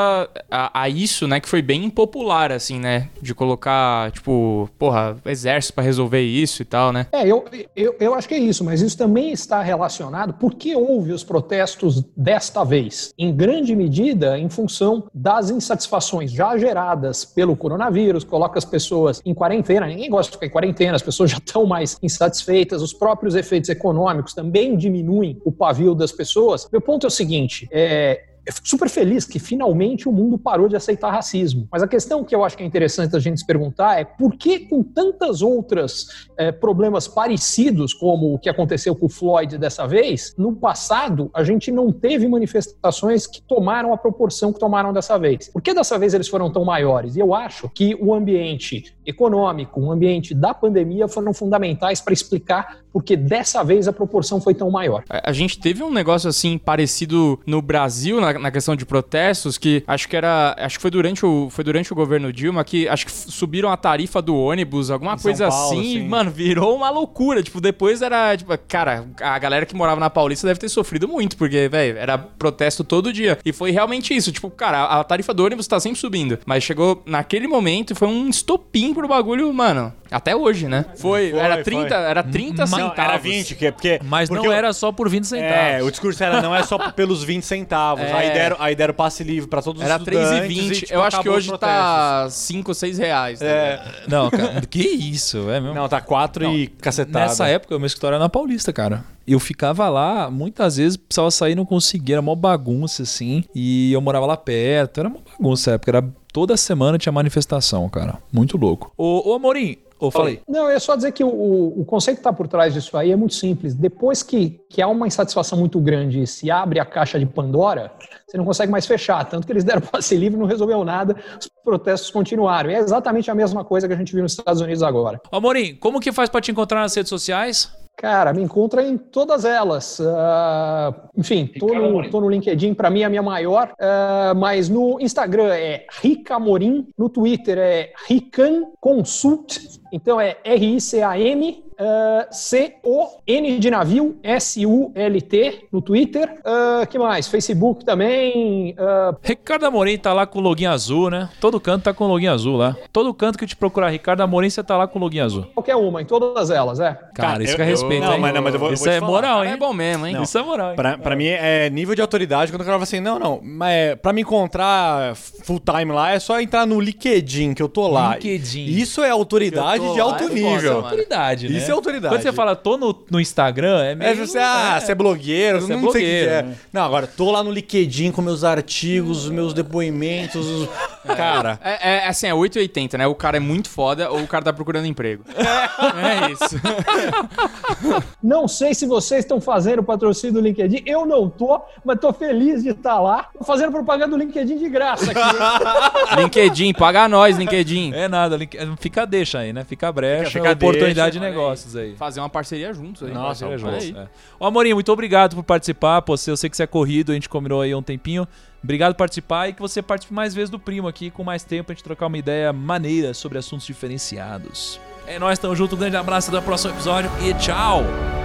a, a isso, né, que foi bem impopular, assim, né? De colocar, tipo, porra, exército pra resolver isso e tal, né? É, eu, eu, eu acho que é isso, mas isso também está relacionado porque houve os protestos desta vez, em grande medida em função das insatisfações já geradas pelo coronavírus, coloca as pessoas em quarentena, ninguém gosta de ficar em quarentena, as pessoas já estão mais insatisfeitas, os próprios efeitos econômicos também diminuem o pavio das pessoas. Meu ponto é o seguinte, é, eu fico super feliz que finalmente o mundo parou de aceitar racismo. Mas a questão que eu acho que é interessante a gente se perguntar é por que, com tantas outras eh, problemas parecidos, como o que aconteceu com o Floyd dessa vez, no passado a gente não teve manifestações que tomaram a proporção que tomaram dessa vez. Por que dessa vez eles foram tão maiores? E eu acho que o ambiente econômico, o ambiente da pandemia foram fundamentais para explicar por que dessa vez a proporção foi tão maior. A gente teve um negócio assim parecido no Brasil na, na questão de protestos que acho que era acho que foi durante o foi durante o governo Dilma que acho que subiram a tarifa do ônibus alguma Em coisa Paulo, assim sim. mano virou uma loucura tipo depois era tipo cara a galera que morava na Paulista deve ter sofrido muito porque velho era protesto todo dia e foi realmente isso tipo cara a, tarifa do ônibus tá sempre subindo mas chegou naquele momento e foi um estopim pro bagulho mano até hoje né foi, Foi, era foi. 30 era 30 Não, centavos era 20, que, porque, Mas porque não o- era só por 20 centavos. É, o discurso era não é só (laughs) pelos 20 centavos. É. Aí, deram, aí deram passe livre pra todos os Era estudantes. 3,20. e, tipo, eu acho que os hoje tá 5, 6 reais. tá É. Não, cara, que isso, é mesmo. Não, tá 4 e cacetada. Nessa época, o meu escritório era na Paulista, cara. Eu ficava lá, muitas vezes precisava sair, não conseguia, era uma bagunça, assim. E eu morava lá perto, era uma bagunça na época. Era, toda semana tinha manifestação, cara. Muito louco. Ô, ô Amorim, ô, falei. Não, é só dizer que o, o, conceito que está por trás disso aí é muito simples. Depois que, que há uma insatisfação muito grande e se abre a caixa de Pandora, você não consegue mais fechar. Tanto que eles deram (laughs) passe livre, não resolveu nada, os protestos continuaram. E é exatamente a mesma coisa que a gente viu nos Estados Unidos agora. Amorim, como que faz pra te encontrar nas redes sociais? Cara, me encontra em todas elas. Ah, enfim, tô no, tô no LinkedIn, para mim é a minha maior. Ah, mas no Instagram é Ricamorim, no Twitter é Rican Consult, então é R-I-C-A-M. Ah, C-O-N de navio, S-U-L-T no Twitter. Ah, que mais? Facebook também. ah, Ricardo Amorim tá lá com o login azul, né? Todo canto tá com o login azul lá. Todo canto que te procurar Ricardo Amorim, você tá lá com o login azul. qualquer uma, em todas elas, é. Cara, Cara, isso eu- que é respeito, eu- não, hein? mas não, mas eu vou- Isso vou é falar. moral, hein? é bom mesmo, hein? Isso é moral, hein? Pra, pra mim é nível de autoridade quando o cara fala assim: não, não, mas é, pra me encontrar full time lá é só entrar no LinkedIn que eu tô lá. LinkedIn. Isso é autoridade de alto é foda, nível. mano. autoridade, né? Isso é autoridade. Quando você fala tô no, no Instagram, é É, meio... você, ah, você é blogueiro, Você é não sei o que blogueiro, que é. né? Não, agora, tô lá no LinkedIn com meus artigos, meus depoimentos. os- Cara, É, é, assim, é 880, né? O cara é muito foda ou o cara tá procurando emprego. (laughs) É isso. (laughs) Não sei se vocês estão fazendo patrocínio do LinkedIn. Eu não tô, mas tô feliz de estar lá. Tô fazendo propaganda do LinkedIn de graça aqui. (laughs) LinkedIn, paga nós, LinkedIn. É nada, link- fica a deixa aí, né? Fica a brecha, Fica a oportunidade deixa, de negócios aí. Fazer uma parceria juntos aí. Nossa, Parceria Tamo juntos. junto, é. Ô, Amorim, muito obrigado por participar. Pô, eu sei que você é corrido, a gente combinou aí há um tempinho. Obrigado por participar e que você participe mais vezes do Primo aqui, com mais tempo, a gente trocar uma ideia maneira sobre assuntos diferenciados. É nóis, tamo junto, um grande abraço, até o próximo episódio e tchau!